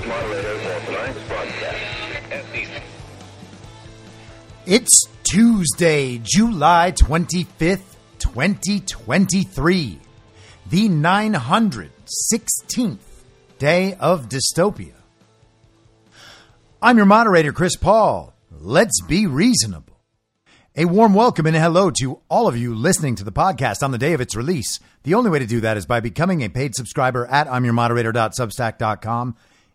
For tonight's broadcast. It's Tuesday, July 25th, 2023, the 916th day of dystopia. I'm your moderator, Chris Paul. Let's be reasonable. A warm welcome and hello to all of you listening to the podcast on the day of its release. The only way to do that is by becoming a paid subscriber at I'mYourModerator.substack.com.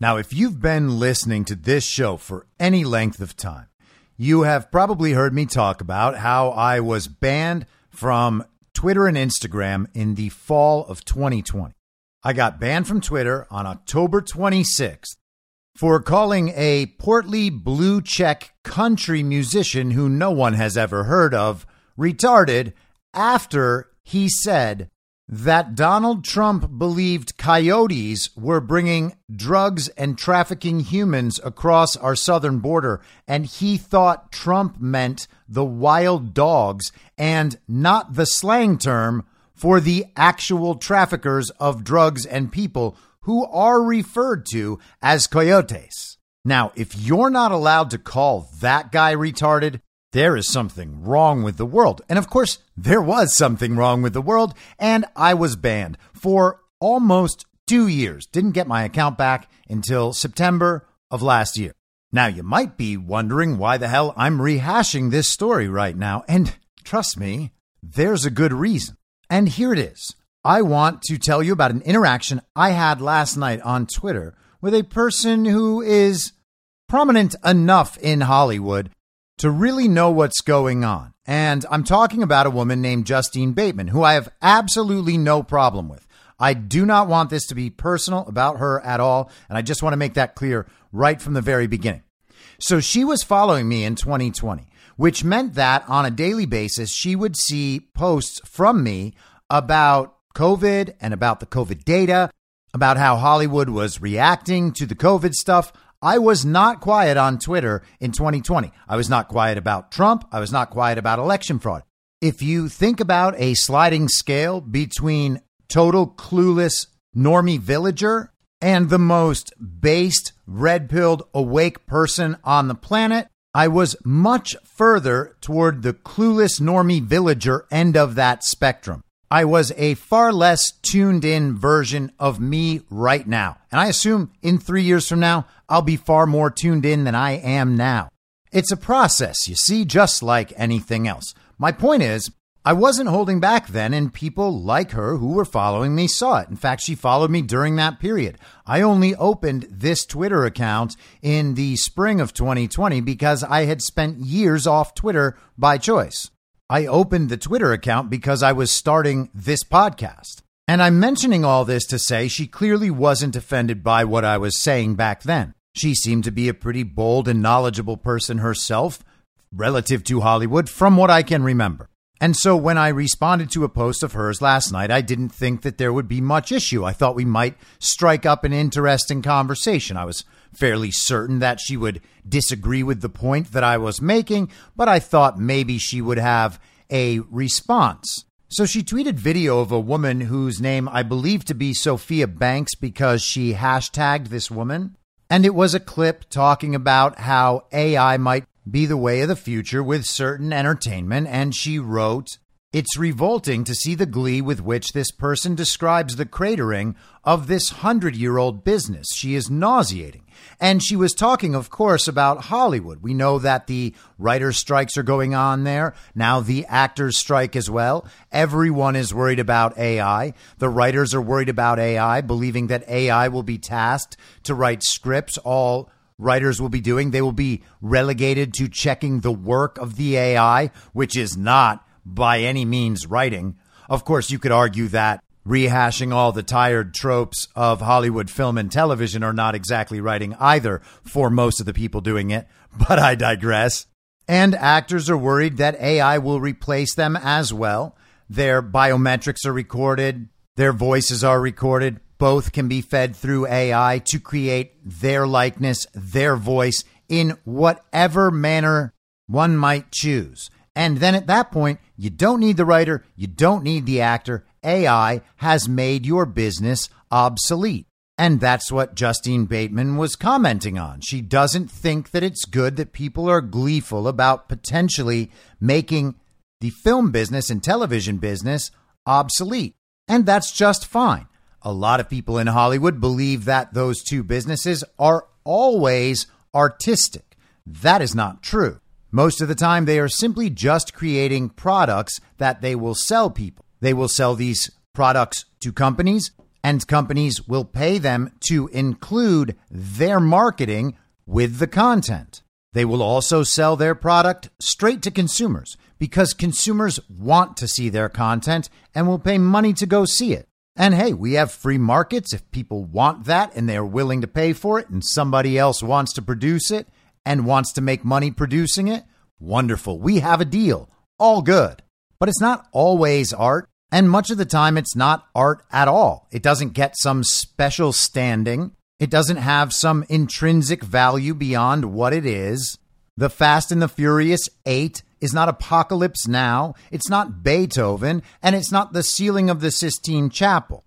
Now, if you've been listening to this show for any length of time, you have probably heard me talk about how I was banned from Twitter and Instagram in the fall of 2020. I got banned from Twitter on October 26th for calling a portly blue check country musician who no one has ever heard of retarded after he said that Donald Trump believed coyotes were bringing drugs and trafficking humans across our southern border, and he thought Trump meant the wild dogs and not the slang term for the actual traffickers of drugs and people who are referred to as coyotes. Now, if you're not allowed to call that guy retarded, there is something wrong with the world. And of course, there was something wrong with the world, and I was banned for almost two years. Didn't get my account back until September of last year. Now, you might be wondering why the hell I'm rehashing this story right now. And trust me, there's a good reason. And here it is. I want to tell you about an interaction I had last night on Twitter with a person who is prominent enough in Hollywood to really know what's going on. And I'm talking about a woman named Justine Bateman, who I have absolutely no problem with. I do not want this to be personal about her at all. And I just want to make that clear right from the very beginning. So she was following me in 2020, which meant that on a daily basis, she would see posts from me about COVID and about the COVID data, about how Hollywood was reacting to the COVID stuff. I was not quiet on Twitter in 2020. I was not quiet about Trump. I was not quiet about election fraud. If you think about a sliding scale between total clueless normie villager and the most based, red pilled, awake person on the planet, I was much further toward the clueless normie villager end of that spectrum. I was a far less tuned in version of me right now. And I assume in three years from now, I'll be far more tuned in than I am now. It's a process, you see, just like anything else. My point is, I wasn't holding back then, and people like her who were following me saw it. In fact, she followed me during that period. I only opened this Twitter account in the spring of 2020 because I had spent years off Twitter by choice. I opened the Twitter account because I was starting this podcast. And I'm mentioning all this to say she clearly wasn't offended by what I was saying back then. She seemed to be a pretty bold and knowledgeable person herself relative to Hollywood, from what I can remember. And so when I responded to a post of hers last night, I didn't think that there would be much issue. I thought we might strike up an interesting conversation. I was fairly certain that she would disagree with the point that I was making, but I thought maybe she would have a response. So she tweeted video of a woman whose name I believe to be Sophia Banks because she hashtagged this woman. And it was a clip talking about how AI might be the way of the future with certain entertainment. And she wrote, It's revolting to see the glee with which this person describes the cratering of this hundred year old business. She is nauseating. And she was talking, of course, about Hollywood. We know that the writer strikes are going on there. Now the actors strike as well. Everyone is worried about AI. The writers are worried about AI, believing that AI will be tasked to write scripts. All writers will be doing. They will be relegated to checking the work of the AI, which is not by any means writing. Of course, you could argue that rehashing all the tired tropes of Hollywood film and television are not exactly writing either for most of the people doing it, but I digress. And actors are worried that AI will replace them as well. Their biometrics are recorded, their voices are recorded. Both can be fed through AI to create their likeness, their voice in whatever manner one might choose. And then at that point, you don't need the writer, you don't need the actor. AI has made your business obsolete. And that's what Justine Bateman was commenting on. She doesn't think that it's good that people are gleeful about potentially making the film business and television business obsolete. And that's just fine. A lot of people in Hollywood believe that those two businesses are always artistic. That is not true. Most of the time, they are simply just creating products that they will sell people. They will sell these products to companies, and companies will pay them to include their marketing with the content. They will also sell their product straight to consumers because consumers want to see their content and will pay money to go see it. And hey, we have free markets. If people want that and they're willing to pay for it, and somebody else wants to produce it and wants to make money producing it, wonderful. We have a deal. All good. But it's not always art. And much of the time, it's not art at all. It doesn't get some special standing. It doesn't have some intrinsic value beyond what it is. The Fast and the Furious 8 is not Apocalypse Now. It's not Beethoven. And it's not the ceiling of the Sistine Chapel.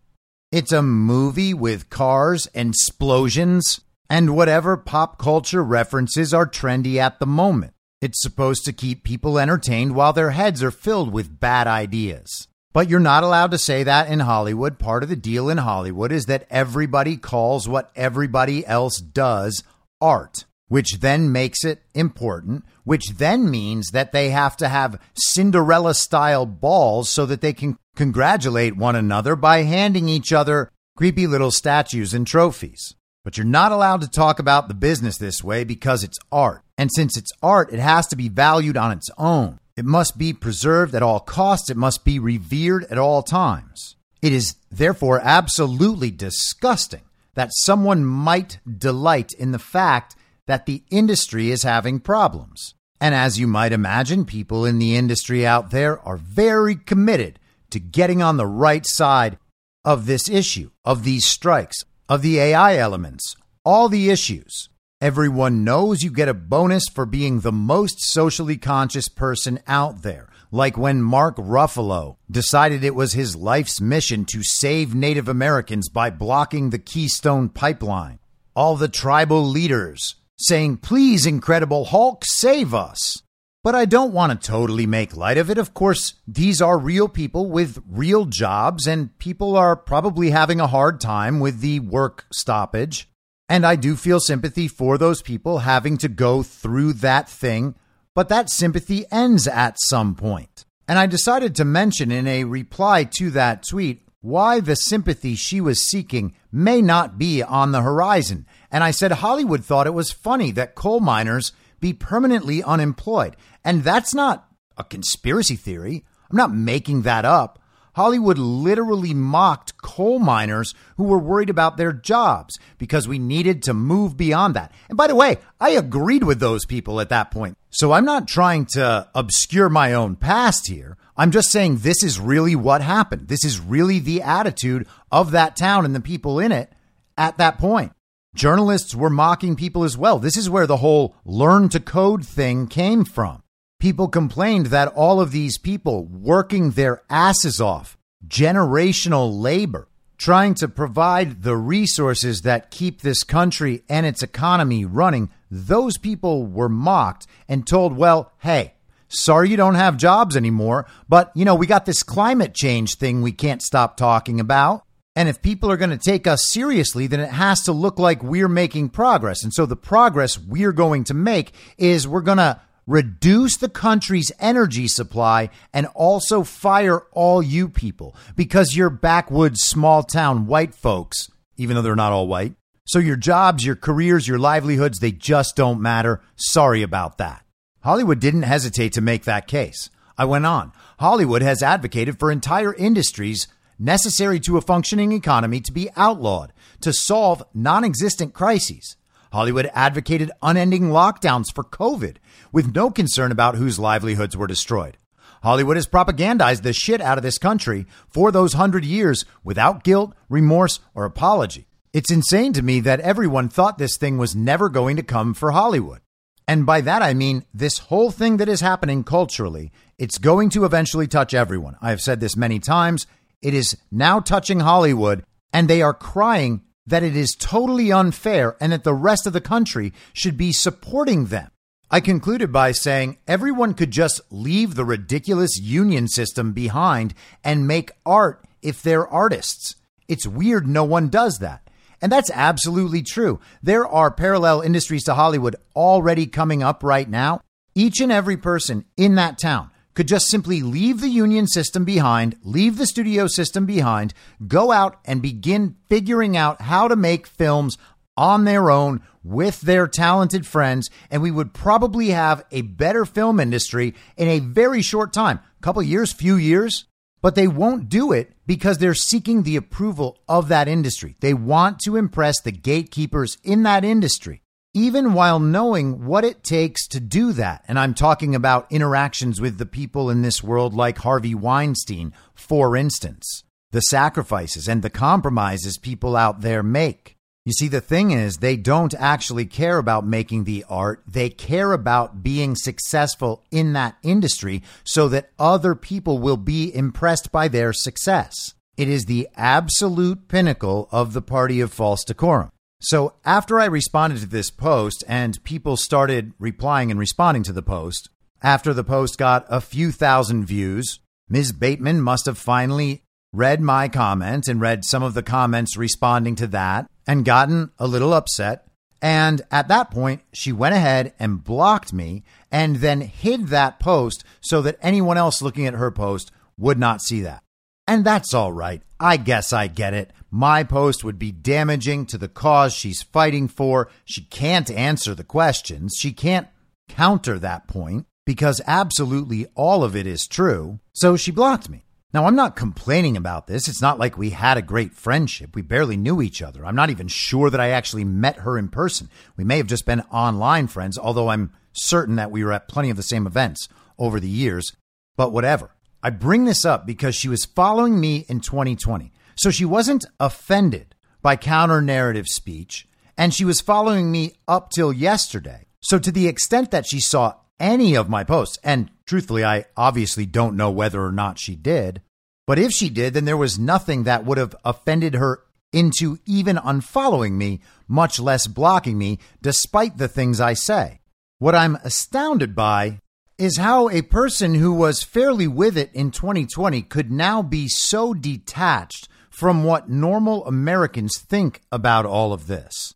It's a movie with cars and explosions and whatever pop culture references are trendy at the moment. It's supposed to keep people entertained while their heads are filled with bad ideas. But you're not allowed to say that in Hollywood. Part of the deal in Hollywood is that everybody calls what everybody else does art, which then makes it important, which then means that they have to have Cinderella style balls so that they can congratulate one another by handing each other creepy little statues and trophies. But you're not allowed to talk about the business this way because it's art. And since it's art, it has to be valued on its own. It must be preserved at all costs. It must be revered at all times. It is therefore absolutely disgusting that someone might delight in the fact that the industry is having problems. And as you might imagine, people in the industry out there are very committed to getting on the right side of this issue, of these strikes, of the AI elements, all the issues. Everyone knows you get a bonus for being the most socially conscious person out there. Like when Mark Ruffalo decided it was his life's mission to save Native Americans by blocking the Keystone Pipeline. All the tribal leaders saying, Please, Incredible Hulk, save us. But I don't want to totally make light of it. Of course, these are real people with real jobs, and people are probably having a hard time with the work stoppage. And I do feel sympathy for those people having to go through that thing, but that sympathy ends at some point. And I decided to mention in a reply to that tweet why the sympathy she was seeking may not be on the horizon. And I said Hollywood thought it was funny that coal miners be permanently unemployed. And that's not a conspiracy theory. I'm not making that up. Hollywood literally mocked coal miners who were worried about their jobs because we needed to move beyond that. And by the way, I agreed with those people at that point. So I'm not trying to obscure my own past here. I'm just saying this is really what happened. This is really the attitude of that town and the people in it at that point. Journalists were mocking people as well. This is where the whole learn to code thing came from. People complained that all of these people working their asses off, generational labor, trying to provide the resources that keep this country and its economy running, those people were mocked and told, well, hey, sorry you don't have jobs anymore, but you know, we got this climate change thing we can't stop talking about. And if people are going to take us seriously, then it has to look like we're making progress. And so the progress we're going to make is we're going to reduce the country's energy supply and also fire all you people because you're backwoods, small town white folks, even though they're not all white. So your jobs, your careers, your livelihoods, they just don't matter. Sorry about that. Hollywood didn't hesitate to make that case. I went on. Hollywood has advocated for entire industries necessary to a functioning economy to be outlawed to solve non existent crises. Hollywood advocated unending lockdowns for COVID with no concern about whose livelihoods were destroyed. Hollywood has propagandized the shit out of this country for those hundred years without guilt, remorse, or apology. It's insane to me that everyone thought this thing was never going to come for Hollywood. And by that I mean this whole thing that is happening culturally, it's going to eventually touch everyone. I have said this many times. It is now touching Hollywood, and they are crying that it is totally unfair and that the rest of the country should be supporting them. I concluded by saying everyone could just leave the ridiculous union system behind and make art if they're artists. It's weird no one does that. And that's absolutely true. There are parallel industries to Hollywood already coming up right now. Each and every person in that town could just simply leave the union system behind, leave the studio system behind, go out and begin figuring out how to make films on their own with their talented friends. And we would probably have a better film industry in a very short time, a couple years, few years. But they won't do it because they're seeking the approval of that industry. They want to impress the gatekeepers in that industry even while knowing what it takes to do that. And I'm talking about interactions with the people in this world like Harvey Weinstein, for instance, the sacrifices and the compromises people out there make. You see, the thing is, they don't actually care about making the art. They care about being successful in that industry so that other people will be impressed by their success. It is the absolute pinnacle of the party of false decorum. So after I responded to this post and people started replying and responding to the post, after the post got a few thousand views, Ms. Bateman must have finally read my comment and read some of the comments responding to that and gotten a little upset. And at that point, she went ahead and blocked me and then hid that post so that anyone else looking at her post would not see that. And that's all right. I guess I get it. My post would be damaging to the cause she's fighting for. She can't answer the questions. She can't counter that point because absolutely all of it is true. So she blocked me. Now, I'm not complaining about this. It's not like we had a great friendship. We barely knew each other. I'm not even sure that I actually met her in person. We may have just been online friends, although I'm certain that we were at plenty of the same events over the years. But whatever. I bring this up because she was following me in 2020. So she wasn't offended by counter narrative speech, and she was following me up till yesterday. So, to the extent that she saw any of my posts, and truthfully, I obviously don't know whether or not she did, but if she did, then there was nothing that would have offended her into even unfollowing me, much less blocking me, despite the things I say. What I'm astounded by is how a person who was fairly with it in 2020 could now be so detached from what normal Americans think about all of this.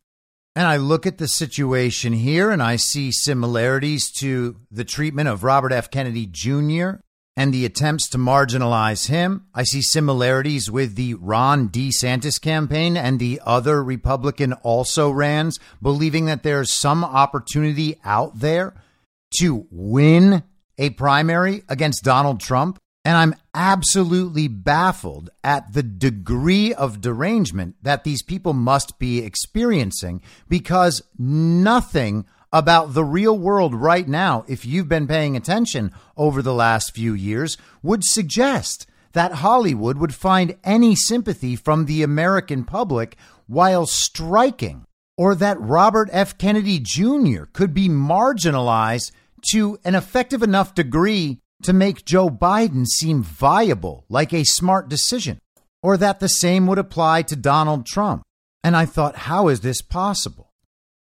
And I look at the situation here and I see similarities to the treatment of Robert F. Kennedy Jr. and the attempts to marginalize him. I see similarities with the Ron DeSantis campaign and the other Republican also rans, believing that there's some opportunity out there to win a primary against Donald Trump. And I'm absolutely baffled at the degree of derangement that these people must be experiencing because nothing about the real world right now, if you've been paying attention over the last few years, would suggest that Hollywood would find any sympathy from the American public while striking, or that Robert F. Kennedy Jr. could be marginalized to an effective enough degree to make Joe Biden seem viable, like a smart decision, or that the same would apply to Donald Trump. And I thought, how is this possible?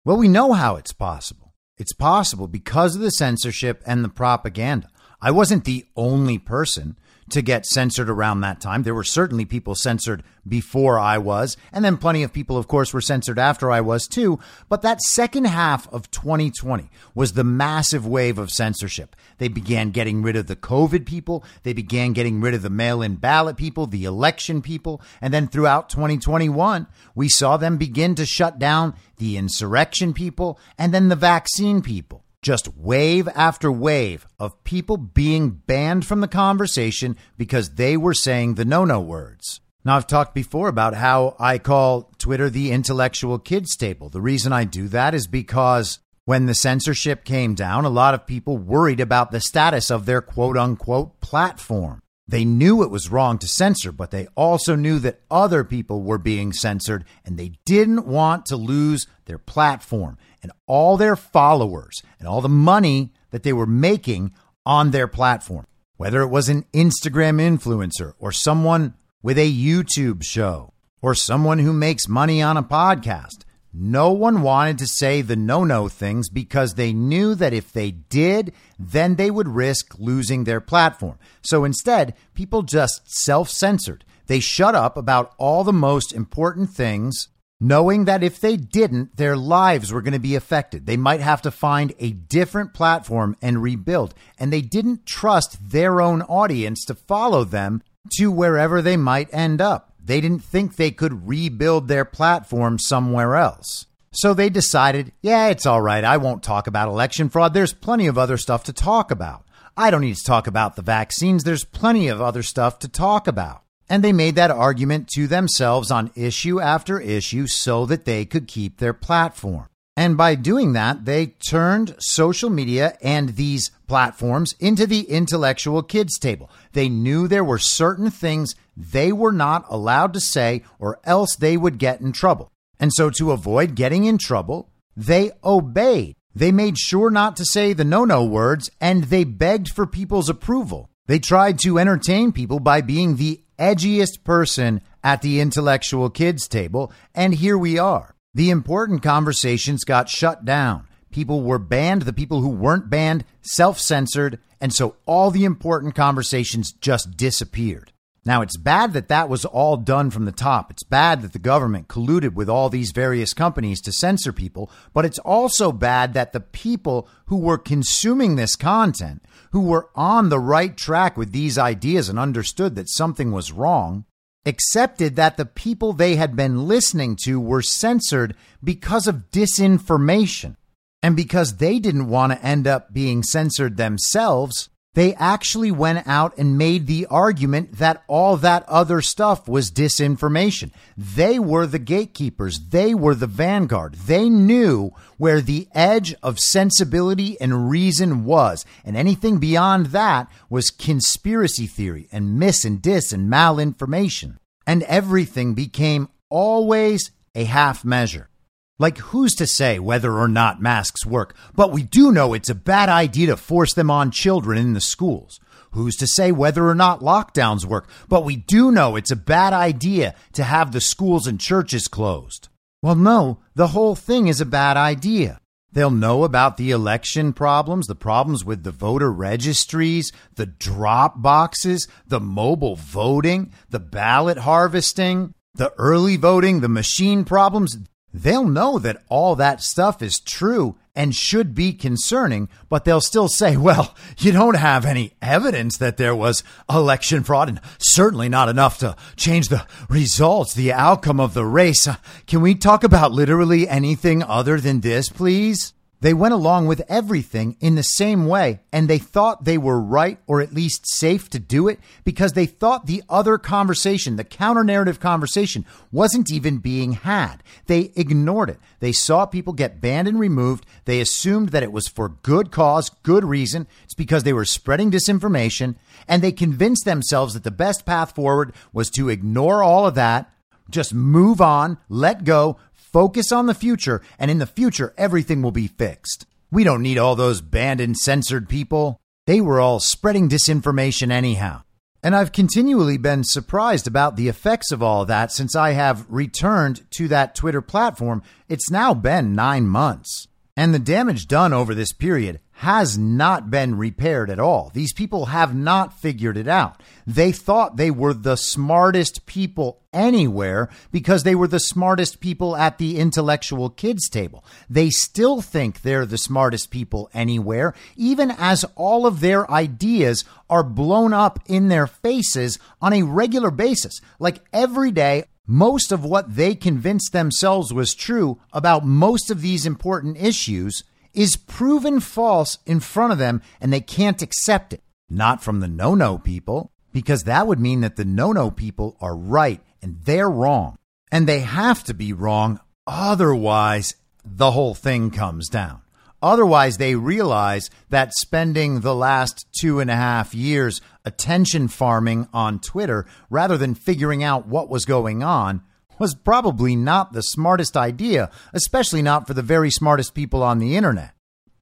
Well, we know how it's possible. It's possible because of the censorship and the propaganda. I wasn't the only person to get censored around that time. There were certainly people censored before I was, and then plenty of people, of course, were censored after I was too. But that second half of 2020 was the massive wave of censorship. They began getting rid of the COVID people, they began getting rid of the mail in ballot people, the election people, and then throughout 2021, we saw them begin to shut down the insurrection people and then the vaccine people just wave after wave of people being banned from the conversation because they were saying the no no words. Now, I've talked before about how I call Twitter the intellectual kids table. The reason I do that is because when the censorship came down, a lot of people worried about the status of their quote unquote platform. They knew it was wrong to censor, but they also knew that other people were being censored and they didn't want to lose their platform and all their followers and all the money that they were making on their platform. Whether it was an Instagram influencer or someone with a YouTube show or someone who makes money on a podcast, no one wanted to say the no no things because they knew that if they did, then they would risk losing their platform. So instead, people just self censored. They shut up about all the most important things knowing that if they didn't, their lives were going to be affected. They might have to find a different platform and rebuild. And they didn't trust their own audience to follow them to wherever they might end up. They didn't think they could rebuild their platform somewhere else. So they decided, yeah, it's all right. I won't talk about election fraud. There's plenty of other stuff to talk about. I don't need to talk about the vaccines. There's plenty of other stuff to talk about. And they made that argument to themselves on issue after issue so that they could keep their platform. And by doing that, they turned social media and these platforms into the intellectual kids table. They knew there were certain things they were not allowed to say or else they would get in trouble. And so to avoid getting in trouble, they obeyed. They made sure not to say the no no words and they begged for people's approval. They tried to entertain people by being the edgiest person at the intellectual kids table, and here we are. The important conversations got shut down. People were banned, the people who weren't banned self censored, and so all the important conversations just disappeared. Now, it's bad that that was all done from the top. It's bad that the government colluded with all these various companies to censor people, but it's also bad that the people who were consuming this content, who were on the right track with these ideas and understood that something was wrong, accepted that the people they had been listening to were censored because of disinformation. And because they didn't want to end up being censored themselves, They actually went out and made the argument that all that other stuff was disinformation. They were the gatekeepers. They were the vanguard. They knew where the edge of sensibility and reason was. And anything beyond that was conspiracy theory and mis and dis and malinformation. And everything became always a half measure. Like, who's to say whether or not masks work? But we do know it's a bad idea to force them on children in the schools. Who's to say whether or not lockdowns work? But we do know it's a bad idea to have the schools and churches closed. Well, no, the whole thing is a bad idea. They'll know about the election problems, the problems with the voter registries, the drop boxes, the mobile voting, the ballot harvesting, the early voting, the machine problems they'll know that all that stuff is true and should be concerning, but they'll still say, well, you don't have any evidence that there was election fraud and certainly not enough to change the results, the outcome of the race. Uh, can we talk about literally anything other than this, please? They went along with everything in the same way, and they thought they were right or at least safe to do it because they thought the other conversation, the counter narrative conversation, wasn't even being had. They ignored it. They saw people get banned and removed. They assumed that it was for good cause, good reason. It's because they were spreading disinformation, and they convinced themselves that the best path forward was to ignore all of that just move on, let go, Focus on the future, and in the future, everything will be fixed. We don't need all those banned and censored people. They were all spreading disinformation anyhow. And I've continually been surprised about the effects of all of that since I have returned to that Twitter platform. It's now been nine months. And the damage done over this period has not been repaired at all. These people have not figured it out. They thought they were the smartest people anywhere because they were the smartest people at the intellectual kids table. They still think they're the smartest people anywhere, even as all of their ideas are blown up in their faces on a regular basis. Like every day, most of what they convinced themselves was true about most of these important issues is proven false in front of them and they can't accept it. Not from the no no people, because that would mean that the no no people are right and they're wrong. And they have to be wrong. Otherwise, the whole thing comes down. Otherwise, they realize that spending the last two and a half years attention farming on Twitter rather than figuring out what was going on was probably not the smartest idea, especially not for the very smartest people on the internet.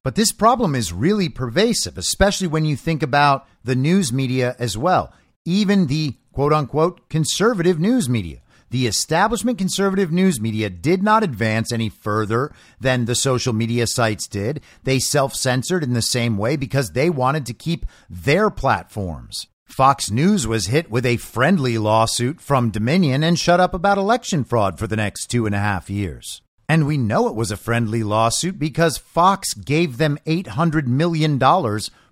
But this problem is really pervasive, especially when you think about the news media as well, even the quote unquote conservative news media. The establishment conservative news media did not advance any further than the social media sites did. They self censored in the same way because they wanted to keep their platforms. Fox News was hit with a friendly lawsuit from Dominion and shut up about election fraud for the next two and a half years. And we know it was a friendly lawsuit because Fox gave them $800 million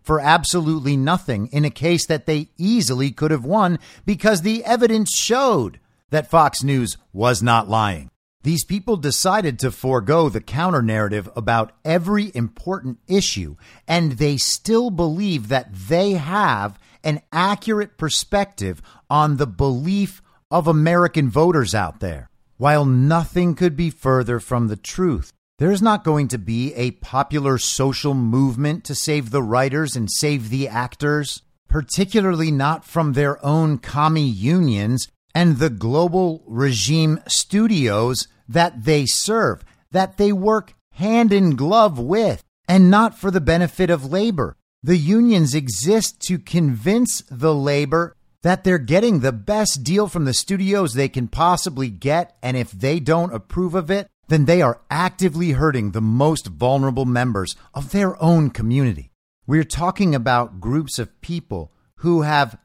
for absolutely nothing in a case that they easily could have won because the evidence showed that Fox News was not lying. These people decided to forego the counter narrative about every important issue, and they still believe that they have an accurate perspective on the belief of American voters out there. While nothing could be further from the truth, there's not going to be a popular social movement to save the writers and save the actors, particularly not from their own commie unions and the global regime studios that they serve, that they work hand in glove with, and not for the benefit of labor. The unions exist to convince the labor that they're getting the best deal from the studios they can possibly get. And if they don't approve of it, then they are actively hurting the most vulnerable members of their own community. We're talking about groups of people who have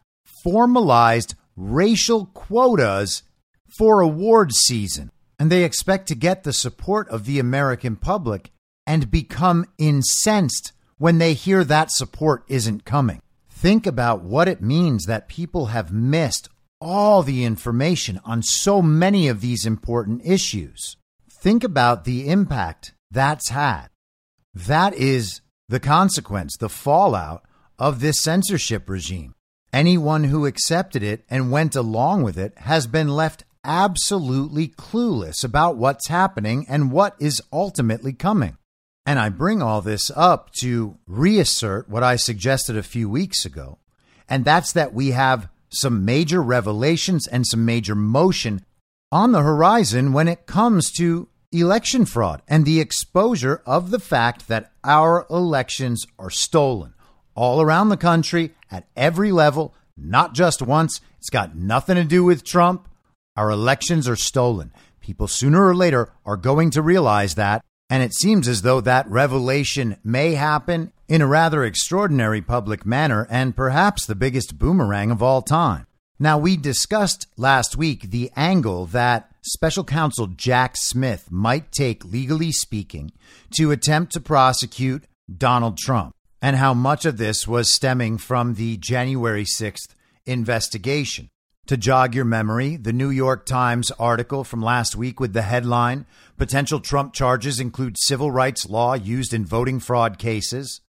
formalized racial quotas for awards season, and they expect to get the support of the American public and become incensed when they hear that support isn't coming. Think about what it means that people have missed all the information on so many of these important issues. Think about the impact that's had. That is the consequence, the fallout of this censorship regime. Anyone who accepted it and went along with it has been left absolutely clueless about what's happening and what is ultimately coming. And I bring all this up to reassert what I suggested a few weeks ago, and that's that we have some major revelations and some major motion on the horizon when it comes to election fraud and the exposure of the fact that our elections are stolen all around the country at every level, not just once. It's got nothing to do with Trump. Our elections are stolen. People sooner or later are going to realize that. And it seems as though that revelation may happen in a rather extraordinary public manner and perhaps the biggest boomerang of all time. Now, we discussed last week the angle that special counsel Jack Smith might take, legally speaking, to attempt to prosecute Donald Trump, and how much of this was stemming from the January 6th investigation. To jog your memory, the New York Times article from last week with the headline Potential Trump charges include civil rights law used in voting fraud cases.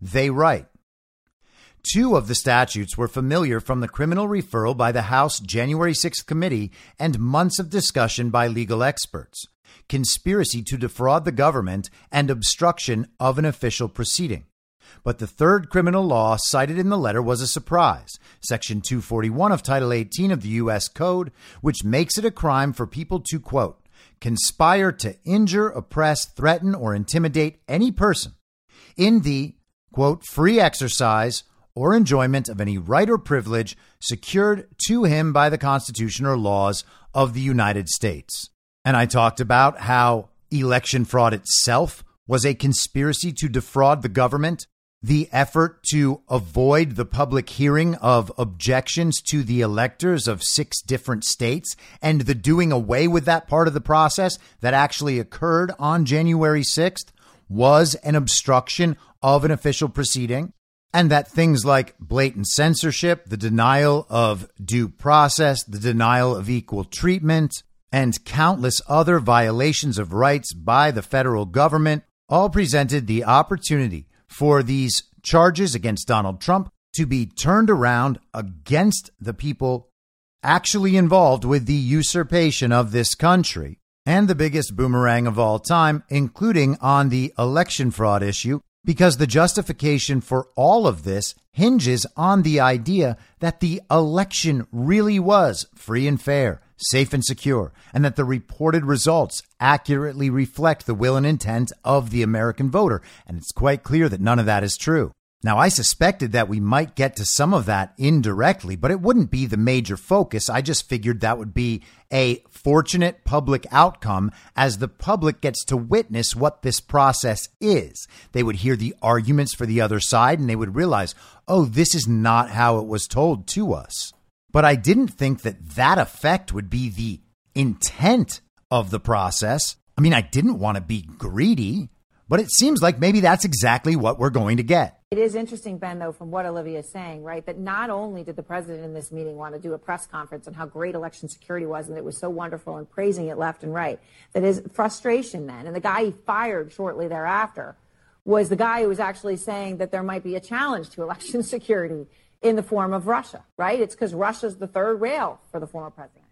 They write Two of the statutes were familiar from the criminal referral by the House January 6th committee and months of discussion by legal experts conspiracy to defraud the government and obstruction of an official proceeding. But the third criminal law cited in the letter was a surprise Section 241 of Title 18 of the U.S. Code, which makes it a crime for people to, quote, conspire to injure, oppress, threaten, or intimidate any person in the, quote, free exercise or enjoyment of any right or privilege secured to him by the Constitution or laws of the United States. And I talked about how election fraud itself was a conspiracy to defraud the government, the effort to avoid the public hearing of objections to the electors of six different states, and the doing away with that part of the process that actually occurred on January 6th was an obstruction of an official proceeding. And that things like blatant censorship, the denial of due process, the denial of equal treatment, and countless other violations of rights by the federal government all presented the opportunity for these charges against Donald Trump to be turned around against the people actually involved with the usurpation of this country. And the biggest boomerang of all time, including on the election fraud issue, because the justification for all of this hinges on the idea that the election really was free and fair, safe and secure, and that the reported results accurately reflect the will and intent of the American voter. And it's quite clear that none of that is true. Now, I suspected that we might get to some of that indirectly, but it wouldn't be the major focus. I just figured that would be a fortunate public outcome as the public gets to witness what this process is. They would hear the arguments for the other side and they would realize, oh, this is not how it was told to us. But I didn't think that that effect would be the intent of the process. I mean, I didn't want to be greedy, but it seems like maybe that's exactly what we're going to get. It is interesting, Ben, though, from what Olivia is saying, right, that not only did the president in this meeting want to do a press conference on how great election security was and it was so wonderful and praising it left and right, that his frustration then, and the guy he fired shortly thereafter, was the guy who was actually saying that there might be a challenge to election security in the form of Russia, right? It's because Russia's the third rail for the former president.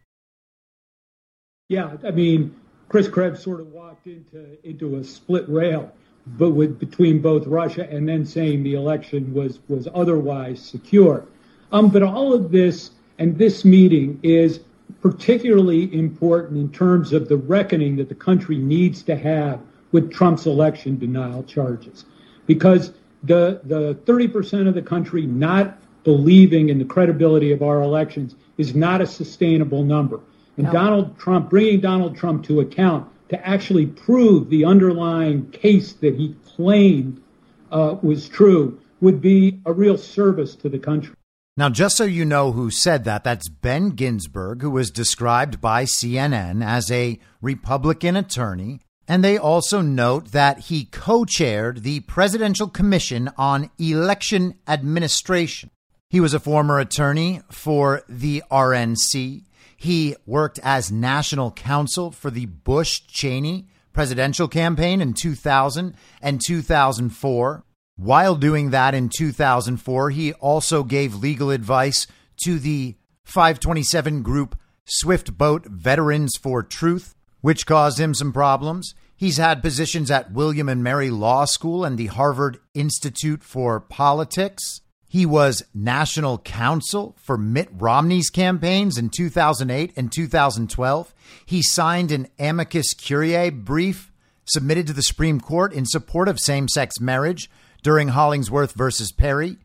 Yeah, I mean, Chris Krebs sort of walked into into a split rail but with, between both Russia and then saying the election was was otherwise secure. Um, but all of this and this meeting is particularly important in terms of the reckoning that the country needs to have with Trump's election denial charges, because the the 30% of the country not believing in the credibility of our elections is not a sustainable number. And no. Donald Trump, bringing Donald Trump to account to actually prove the underlying case that he claimed uh, was true would be a real service to the country. Now, just so you know who said that, that's Ben Ginsberg, who was described by CNN as a Republican attorney. And they also note that he co chaired the Presidential Commission on Election Administration. He was a former attorney for the RNC. He worked as national counsel for the Bush Cheney presidential campaign in 2000 and 2004. While doing that in 2004, he also gave legal advice to the 527 group Swift Boat Veterans for Truth, which caused him some problems. He's had positions at William and Mary Law School and the Harvard Institute for Politics. He was national counsel for Mitt Romney's campaigns in 2008 and 2012. He signed an amicus curiae brief submitted to the Supreme Court in support of same sex marriage during Hollingsworth versus Perry.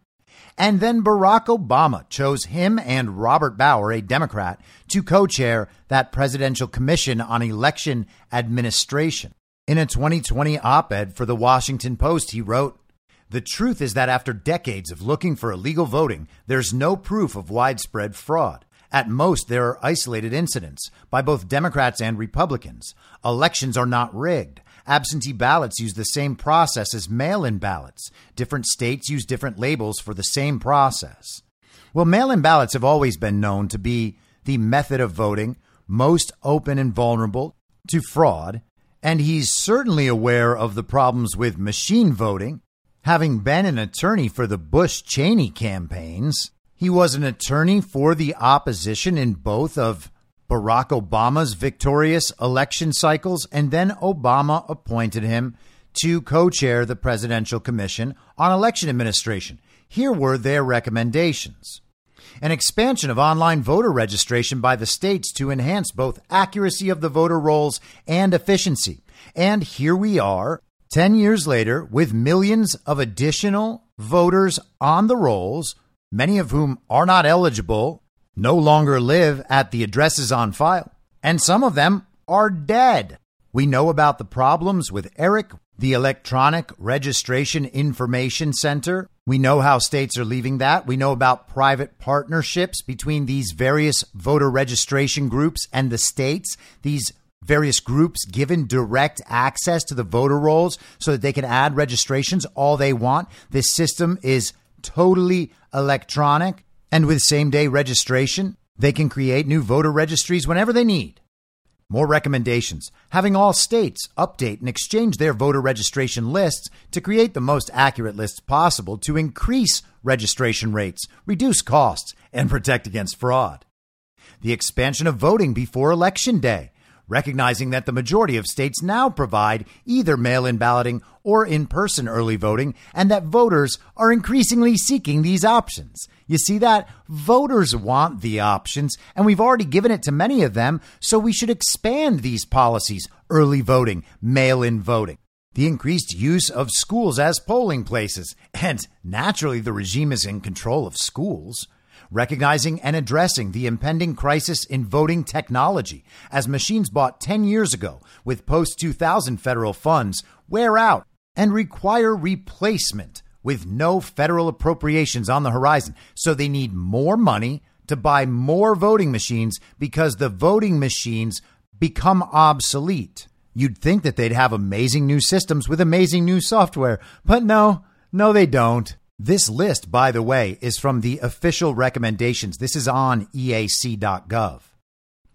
And then Barack Obama chose him and Robert Bauer, a Democrat, to co chair that presidential commission on election administration. In a 2020 op ed for the Washington Post, he wrote, the truth is that after decades of looking for illegal voting, there's no proof of widespread fraud. At most, there are isolated incidents by both Democrats and Republicans. Elections are not rigged. Absentee ballots use the same process as mail in ballots. Different states use different labels for the same process. Well, mail in ballots have always been known to be the method of voting most open and vulnerable to fraud, and he's certainly aware of the problems with machine voting Having been an attorney for the Bush Cheney campaigns, he was an attorney for the opposition in both of Barack Obama's victorious election cycles, and then Obama appointed him to co chair the Presidential Commission on Election Administration. Here were their recommendations an expansion of online voter registration by the states to enhance both accuracy of the voter rolls and efficiency. And here we are 10 years later, with millions of additional voters on the rolls, many of whom are not eligible, no longer live at the addresses on file, and some of them are dead. We know about the problems with ERIC, the Electronic Registration Information Center. We know how states are leaving that. We know about private partnerships between these various voter registration groups and the states. These various groups given direct access to the voter rolls so that they can add registrations all they want. This system is totally electronic. And with same day registration, they can create new voter registries whenever they need. More recommendations having all states update and exchange their voter registration lists to create the most accurate lists possible to increase registration rates, reduce costs, and protect against fraud. The expansion of voting before Election Day recognizing that the majority of states now provide either mail in balloting or in person early voting, and that voters are increasingly seeking these options. You see that? Voters want the options, and we've already given it to many of them, so we should expand these policies early voting, mail in voting. The increased use of schools as polling places, and naturally, the regime is in control of schools recognizing and addressing the impending crisis in voting technology as machines bought 10 years ago with post 2000 federal funds wear out and require replacement with no federal appropriations on the horizon. So they need more money to buy more voting machines because the voting machines become obsolete. You'd think that they'd have amazing new systems with amazing new software, but no, no, they don't. This list, by the way, is from the official recommendations. This is on EAC.gov.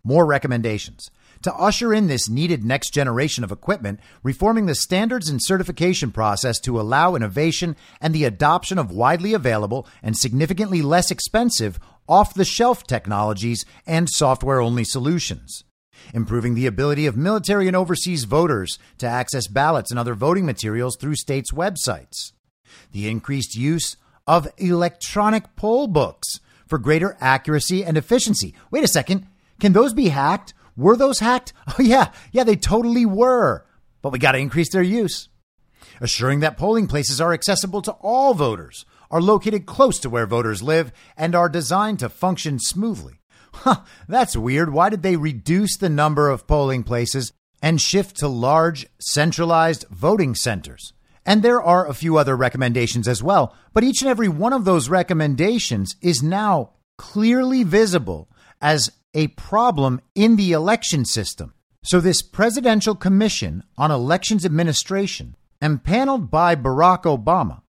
More recommendations. To usher in this needed next generation of equipment, reforming the standards and certification process to allow innovation and the adoption of widely available and significantly less expensive off the shelf technologies and software only solutions. Improving the ability of military and overseas voters to access ballots and other voting materials through states' websites the increased use of electronic poll books for greater accuracy and efficiency. Wait a second. Can those be hacked? Were those hacked? Oh, yeah. Yeah, they totally were. But we got to increase their use. Assuring that polling places are accessible to all voters, are located close to where voters live, and are designed to function smoothly. Huh, that's weird. Why did they reduce the number of polling places and shift to large, centralized voting centers? And there are a few other recommendations as well, but each and every one of those recommendations is now clearly visible as a problem in the election system. So, this Presidential Commission on Elections Administration, empaneled by Barack Obama,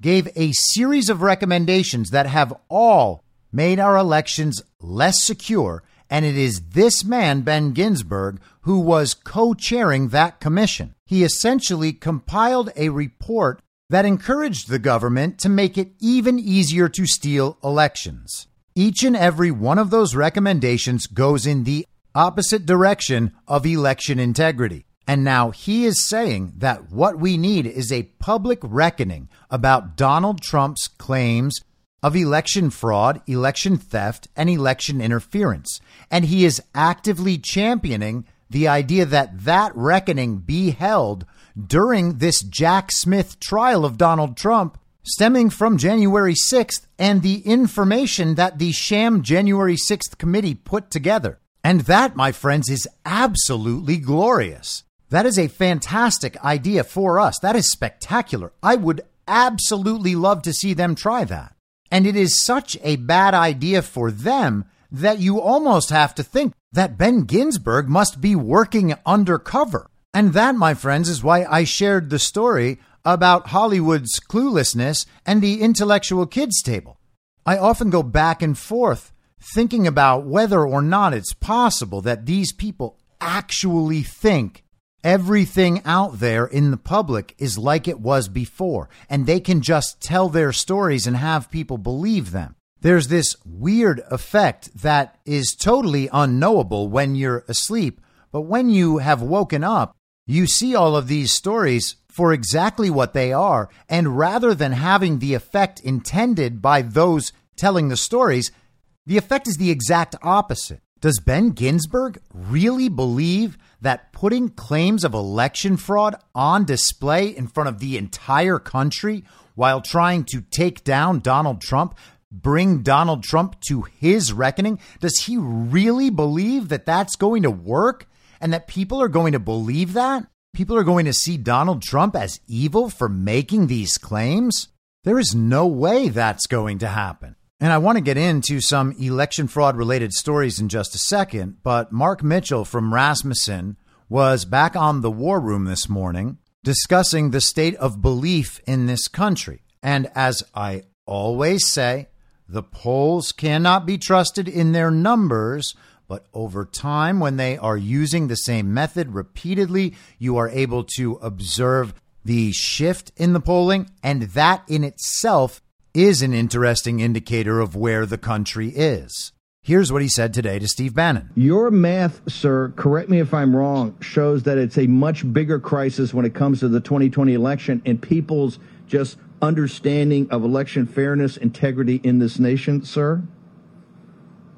gave a series of recommendations that have all made our elections less secure. And it is this man, Ben Ginsberg, who was co chairing that commission he essentially compiled a report that encouraged the government to make it even easier to steal elections. Each and every one of those recommendations goes in the opposite direction of election integrity. And now he is saying that what we need is a public reckoning about Donald Trump's claims of election fraud, election theft, and election interference. And he is actively championing the idea that that reckoning be held during this Jack Smith trial of Donald Trump stemming from January 6th and the information that the sham January 6th committee put together. And that, my friends, is absolutely glorious. That is a fantastic idea for us. That is spectacular. I would absolutely love to see them try that. And it is such a bad idea for them that you almost have to think that Ben Ginsberg must be working undercover. And that, my friends, is why I shared the story about Hollywood's cluelessness and the intellectual kids table. I often go back and forth thinking about whether or not it's possible that these people actually think everything out there in the public is like it was before, and they can just tell their stories and have people believe them. There's this weird effect that is totally unknowable when you're asleep, but when you have woken up, you see all of these stories for exactly what they are, and rather than having the effect intended by those telling the stories, the effect is the exact opposite. Does Ben Ginsberg really believe that putting claims of election fraud on display in front of the entire country while trying to take down Donald Trump, bring Donald Trump to his reckoning, does he really believe that that's going to work and that people are going to believe that? People are going to see Donald Trump as evil for making these claims? There is no way that's going to happen. And I want to get into some election fraud related stories in just a second, but Mark Mitchell from Rasmussen was back on the war room this morning discussing the state of belief in this country. And as I always say, the polls cannot be trusted in their numbers, but over time, when they are using the same method repeatedly, you are able to observe the shift in the polling, and that in itself is an interesting indicator of where the country is. Here's what he said today to Steve Bannon. Your math, sir, correct me if I'm wrong, shows that it's a much bigger crisis when it comes to the 2020 election and people's just understanding of election fairness, integrity in this nation, sir?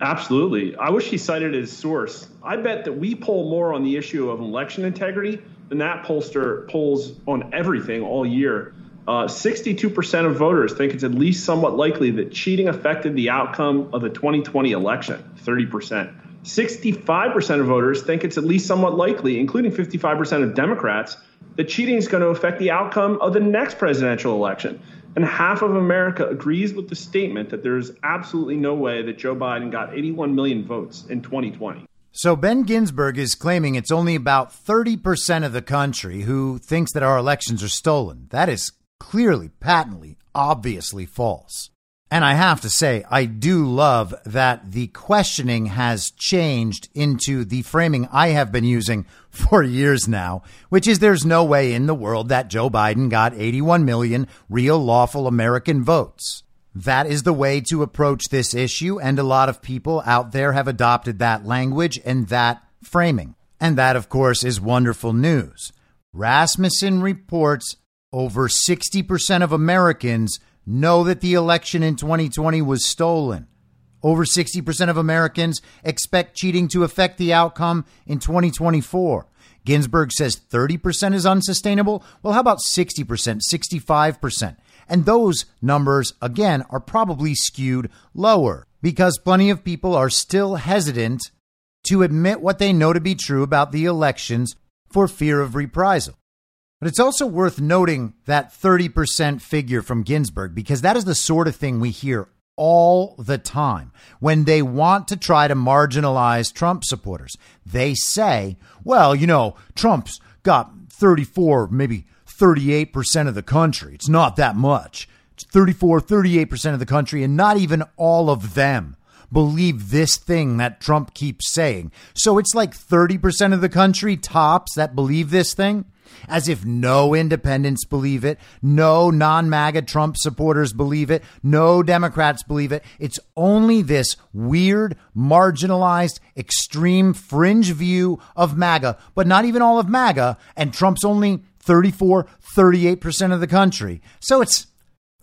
Absolutely. I wish he cited his source. I bet that we poll more on the issue of election integrity than that pollster polls on everything all year. Uh, 62% of voters think it's at least somewhat likely that cheating affected the outcome of the 2020 election, 30%. 65% of voters think it's at least somewhat likely, including 55% of Democrats, that cheating is going to affect the outcome of the next presidential election. And half of America agrees with the statement that there's absolutely no way that Joe Biden got 81 million votes in 2020. So Ben Ginsberg is claiming it's only about 30% of the country who thinks that our elections are stolen. That is clearly, patently, obviously false. And I have to say, I do love that the questioning has changed into the framing I have been using for years now, which is there's no way in the world that Joe Biden got 81 million real lawful American votes. That is the way to approach this issue, and a lot of people out there have adopted that language and that framing. And that, of course, is wonderful news. Rasmussen reports over 60% of Americans know that the election in 2020 was stolen. Over 60% of Americans expect cheating to affect the outcome in 2024. Ginsberg says 30% is unsustainable. Well, how about 60%, 65%? And those numbers, again, are probably skewed lower because plenty of people are still hesitant to admit what they know to be true about the elections for fear of reprisal. But it's also worth noting that 30% figure from Ginsberg, because that is the sort of thing we hear all the time when they want to try to marginalize Trump supporters. They say, well, you know, Trump's got 34, maybe 38% of the country. It's not that much. It's 34, 38% of the country, and not even all of them believe this thing that Trump keeps saying. So it's like 30% of the country tops that believe this thing. As if no independents believe it, no non MAGA Trump supporters believe it, no Democrats believe it. It's only this weird, marginalized, extreme fringe view of MAGA, but not even all of MAGA, and Trump's only 34, 38% of the country. So it's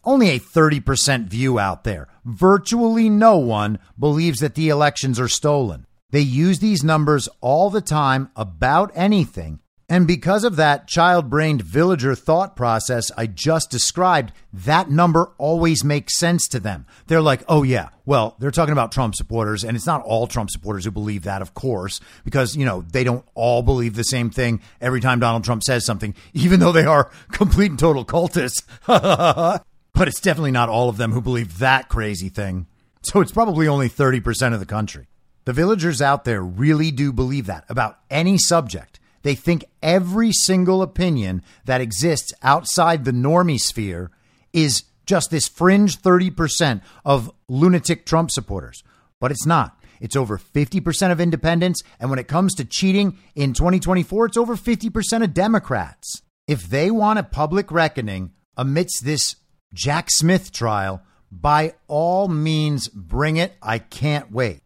only a 30% view out there. Virtually no one believes that the elections are stolen. They use these numbers all the time about anything. And because of that child brained villager thought process I just described, that number always makes sense to them. They're like, oh, yeah, well, they're talking about Trump supporters. And it's not all Trump supporters who believe that, of course, because, you know, they don't all believe the same thing every time Donald Trump says something, even though they are complete and total cultists. but it's definitely not all of them who believe that crazy thing. So it's probably only 30% of the country. The villagers out there really do believe that about any subject. They think every single opinion that exists outside the normie sphere is just this fringe 30% of lunatic Trump supporters. But it's not. It's over 50% of independents. And when it comes to cheating in 2024, it's over 50% of Democrats. If they want a public reckoning amidst this Jack Smith trial, by all means, bring it. I can't wait.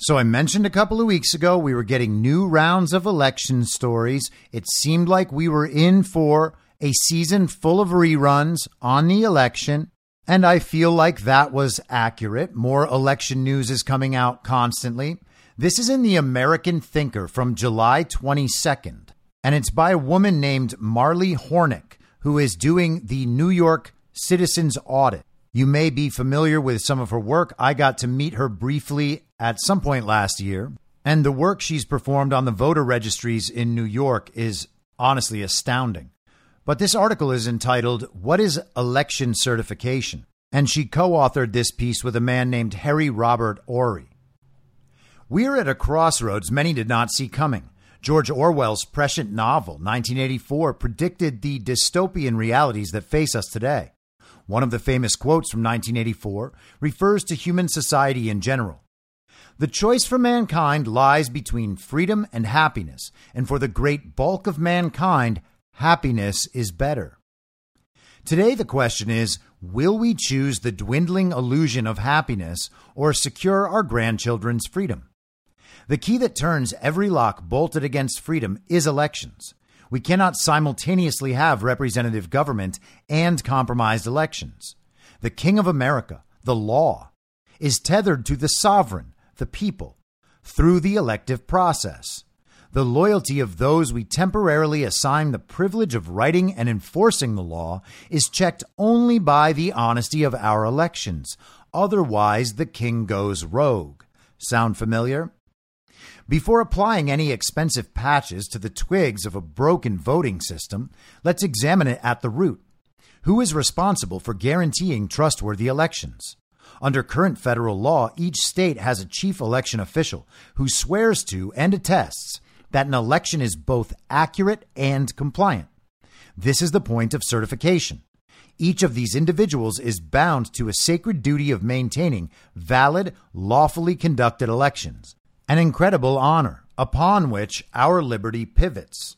So, I mentioned a couple of weeks ago we were getting new rounds of election stories. It seemed like we were in for a season full of reruns on the election. And I feel like that was accurate. More election news is coming out constantly. This is in the American Thinker from July 22nd, and it's by a woman named Marly Hornik, who is doing the New York Citizens Audit. You may be familiar with some of her work. I got to meet her briefly at some point last year, and the work she's performed on the voter registries in New York is honestly astounding. But this article is entitled, What is Election Certification? And she co authored this piece with a man named Harry Robert Orry. We're at a crossroads many did not see coming. George Orwell's prescient novel, 1984, predicted the dystopian realities that face us today. One of the famous quotes from 1984 refers to human society in general. The choice for mankind lies between freedom and happiness, and for the great bulk of mankind, happiness is better. Today, the question is will we choose the dwindling illusion of happiness or secure our grandchildren's freedom? The key that turns every lock bolted against freedom is elections. We cannot simultaneously have representative government and compromised elections. The King of America, the law, is tethered to the sovereign, the people, through the elective process. The loyalty of those we temporarily assign the privilege of writing and enforcing the law is checked only by the honesty of our elections. Otherwise, the king goes rogue. Sound familiar? Before applying any expensive patches to the twigs of a broken voting system, let's examine it at the root. Who is responsible for guaranteeing trustworthy elections? Under current federal law, each state has a chief election official who swears to and attests that an election is both accurate and compliant. This is the point of certification. Each of these individuals is bound to a sacred duty of maintaining valid, lawfully conducted elections an incredible honor upon which our liberty pivots.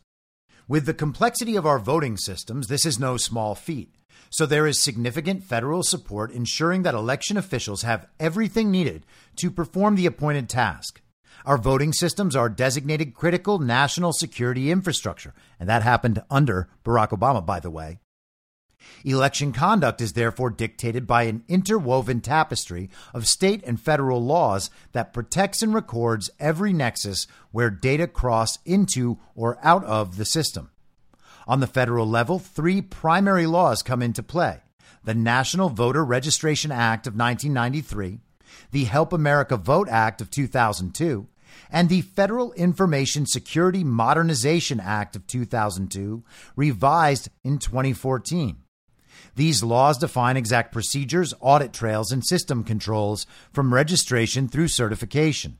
With the complexity of our voting systems, this is no small feat. So there is significant federal support ensuring that election officials have everything needed to perform the appointed task. Our voting systems are designated critical national security infrastructure, and that happened under Barack Obama, by the way. Election conduct is therefore dictated by an interwoven tapestry of state and federal laws that protects and records every nexus where data cross into or out of the system. On the federal level, three primary laws come into play the National Voter Registration Act of 1993, the Help America Vote Act of 2002, and the Federal Information Security Modernization Act of 2002, revised in 2014. These laws define exact procedures, audit trails, and system controls from registration through certification.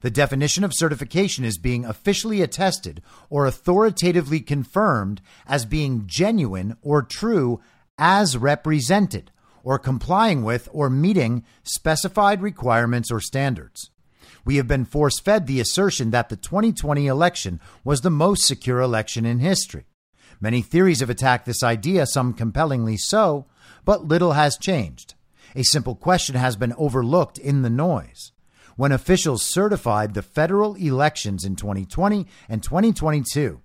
The definition of certification is being officially attested or authoritatively confirmed as being genuine or true as represented, or complying with or meeting specified requirements or standards. We have been force fed the assertion that the 2020 election was the most secure election in history. Many theories have attacked this idea, some compellingly so, but little has changed. A simple question has been overlooked in the noise. When officials certified the federal elections in 2020 and 2022,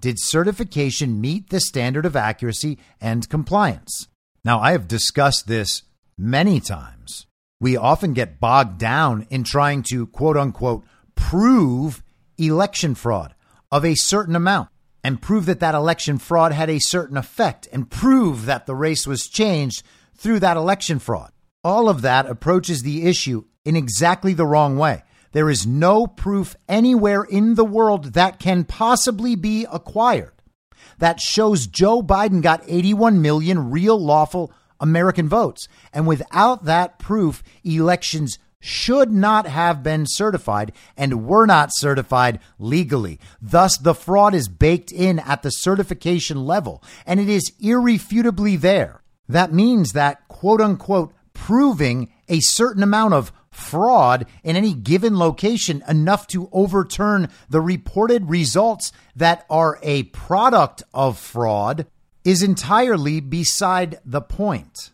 did certification meet the standard of accuracy and compliance? Now, I have discussed this many times. We often get bogged down in trying to quote unquote prove election fraud of a certain amount and prove that that election fraud had a certain effect and prove that the race was changed through that election fraud. All of that approaches the issue in exactly the wrong way. There is no proof anywhere in the world that can possibly be acquired that shows Joe Biden got 81 million real lawful American votes. And without that proof, elections should not have been certified and were not certified legally. Thus, the fraud is baked in at the certification level and it is irrefutably there. That means that, quote unquote, proving a certain amount of fraud in any given location enough to overturn the reported results that are a product of fraud is entirely beside the point.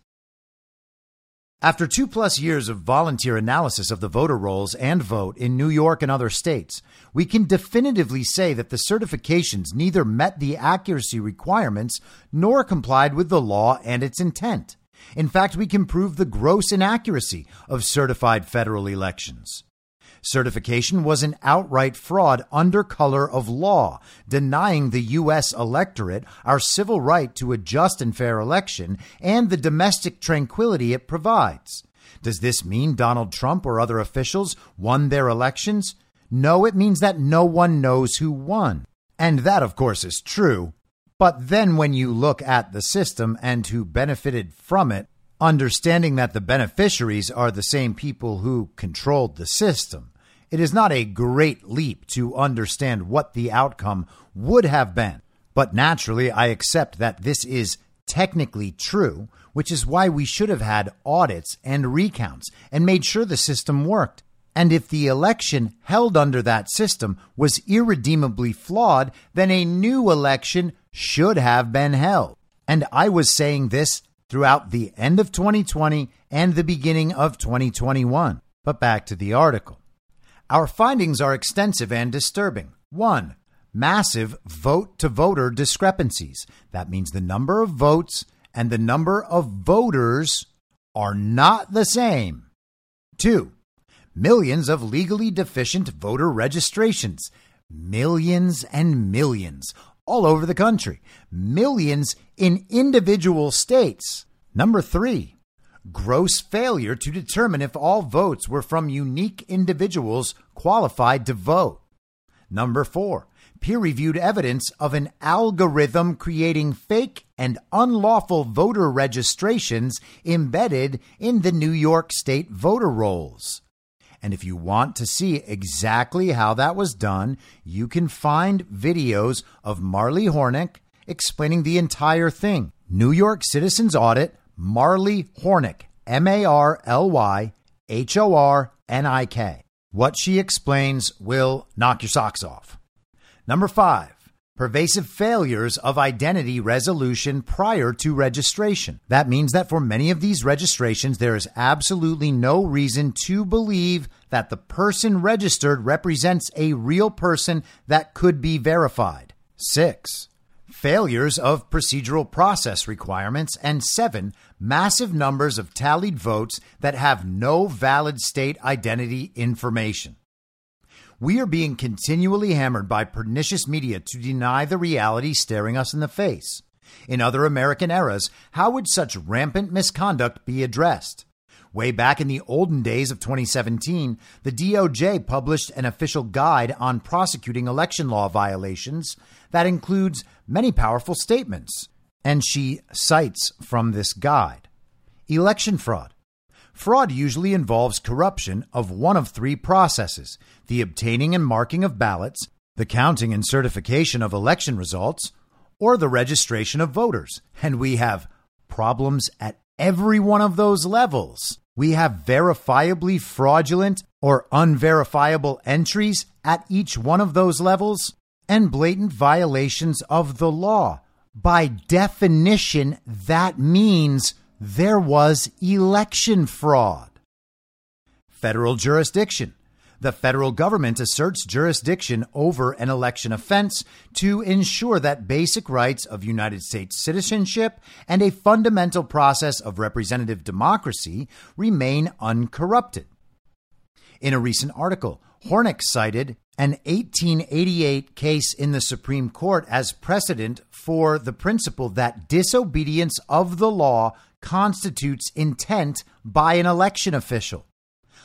After two plus years of volunteer analysis of the voter rolls and vote in New York and other states, we can definitively say that the certifications neither met the accuracy requirements nor complied with the law and its intent. In fact, we can prove the gross inaccuracy of certified federal elections. Certification was an outright fraud under color of law, denying the U.S. electorate our civil right to a just and fair election and the domestic tranquility it provides. Does this mean Donald Trump or other officials won their elections? No, it means that no one knows who won. And that, of course, is true. But then when you look at the system and who benefited from it, understanding that the beneficiaries are the same people who controlled the system, it is not a great leap to understand what the outcome would have been. But naturally, I accept that this is technically true, which is why we should have had audits and recounts and made sure the system worked. And if the election held under that system was irredeemably flawed, then a new election should have been held. And I was saying this throughout the end of 2020 and the beginning of 2021. But back to the article. Our findings are extensive and disturbing. One, massive vote to voter discrepancies. That means the number of votes and the number of voters are not the same. Two, millions of legally deficient voter registrations. Millions and millions all over the country. Millions in individual states. Number three, gross failure to determine if all votes were from unique individuals qualified to vote. Number four, peer reviewed evidence of an algorithm creating fake and unlawful voter registrations embedded in the New York State voter rolls. And if you want to see exactly how that was done, you can find videos of Marly Hornik explaining the entire thing. New York Citizens Audit Marly Hornik, M A R L Y H O R N I K. What she explains will knock your socks off. Number five, pervasive failures of identity resolution prior to registration. That means that for many of these registrations, there is absolutely no reason to believe that the person registered represents a real person that could be verified. Six, failures of procedural process requirements, and seven, massive numbers of tallied votes that have no valid state identity information. We are being continually hammered by pernicious media to deny the reality staring us in the face. In other American eras, how would such rampant misconduct be addressed? Way back in the olden days of 2017, the DOJ published an official guide on prosecuting election law violations that includes many powerful statements. And she cites from this guide election fraud. Fraud usually involves corruption of one of three processes the obtaining and marking of ballots, the counting and certification of election results, or the registration of voters. And we have problems at every one of those levels we have verifiably fraudulent or unverifiable entries at each one of those levels and blatant violations of the law, by definition, that means there was election fraud. Federal jurisdiction. The federal government asserts jurisdiction over an election offense to ensure that basic rights of United States citizenship and a fundamental process of representative democracy remain uncorrupted. In a recent article, Hornik cited an 1888 case in the Supreme Court as precedent for the principle that disobedience of the law constitutes intent by an election official.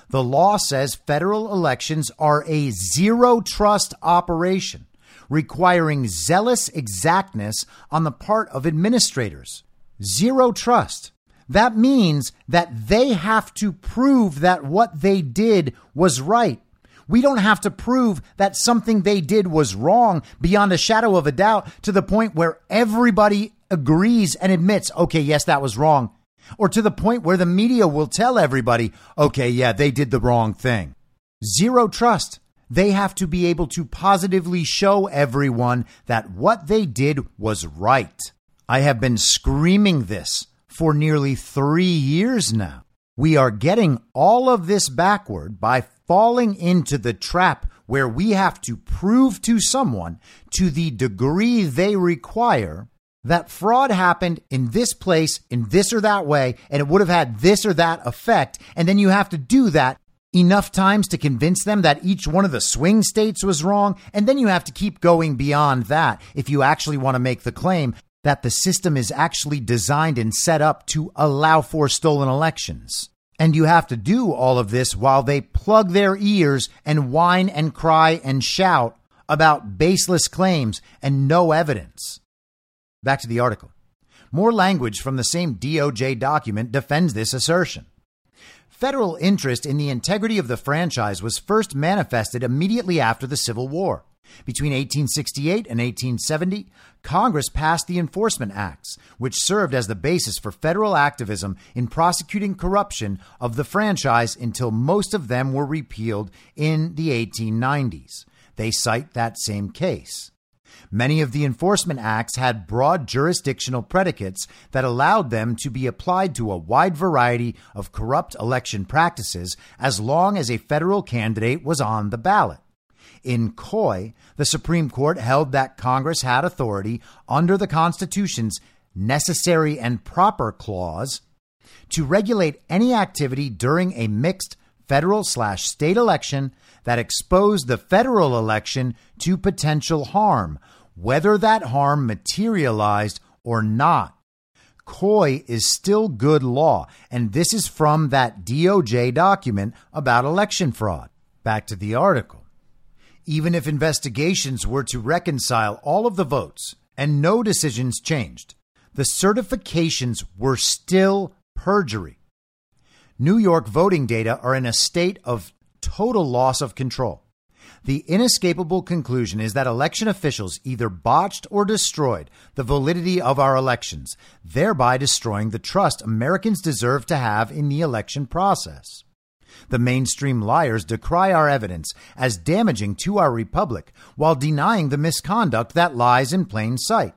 The law says federal elections are a zero trust operation, requiring zealous exactness on the part of administrators. Zero trust. That means that they have to prove that what they did was right. We don't have to prove that something they did was wrong beyond a shadow of a doubt to the point where everybody agrees and admits, okay, yes, that was wrong or to the point where the media will tell everybody, okay, yeah, they did the wrong thing. Zero trust. They have to be able to positively show everyone that what they did was right. I have been screaming this for nearly three years now. We are getting all of this backward by falling into the trap where we have to prove to someone to the degree they require that fraud happened in this place, in this or that way, and it would have had this or that effect. And then you have to do that enough times to convince them that each one of the swing states was wrong. And then you have to keep going beyond that if you actually want to make the claim that the system is actually designed and set up to allow for stolen elections. And you have to do all of this while they plug their ears and whine and cry and shout about baseless claims and no evidence. Back to the article. More language from the same DOJ document defends this assertion. Federal interest in the integrity of the franchise was first manifested immediately after the Civil War. Between 1868 and 1870, Congress passed the Enforcement Acts, which served as the basis for federal activism in prosecuting corruption of the franchise until most of them were repealed in the 1890s. They cite that same case. Many of the enforcement acts had broad jurisdictional predicates that allowed them to be applied to a wide variety of corrupt election practices as long as a federal candidate was on the ballot. In Coy, the Supreme Court held that Congress had authority under the Constitution's necessary and proper clause to regulate any activity during a mixed federal slash state election that exposed the federal election to potential harm, whether that harm materialized or not. Coy is still good law, and this is from that DOJ document about election fraud. Back to the article. Even if investigations were to reconcile all of the votes and no decisions changed, the certifications were still perjury. New York voting data are in a state of total loss of control. The inescapable conclusion is that election officials either botched or destroyed the validity of our elections, thereby destroying the trust Americans deserve to have in the election process. The mainstream liars decry our evidence as damaging to our republic while denying the misconduct that lies in plain sight.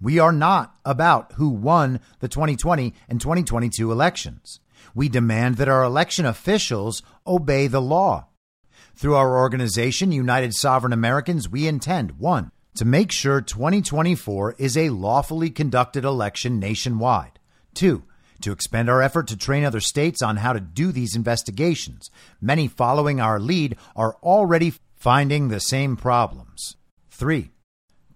We are not about who won the 2020 and 2022 elections. We demand that our election officials obey the law. Through our organization, United Sovereign Americans, we intend one, to make sure 2024 is a lawfully conducted election nationwide. Two, to expand our effort to train other states on how to do these investigations. Many following our lead are already finding the same problems. Three,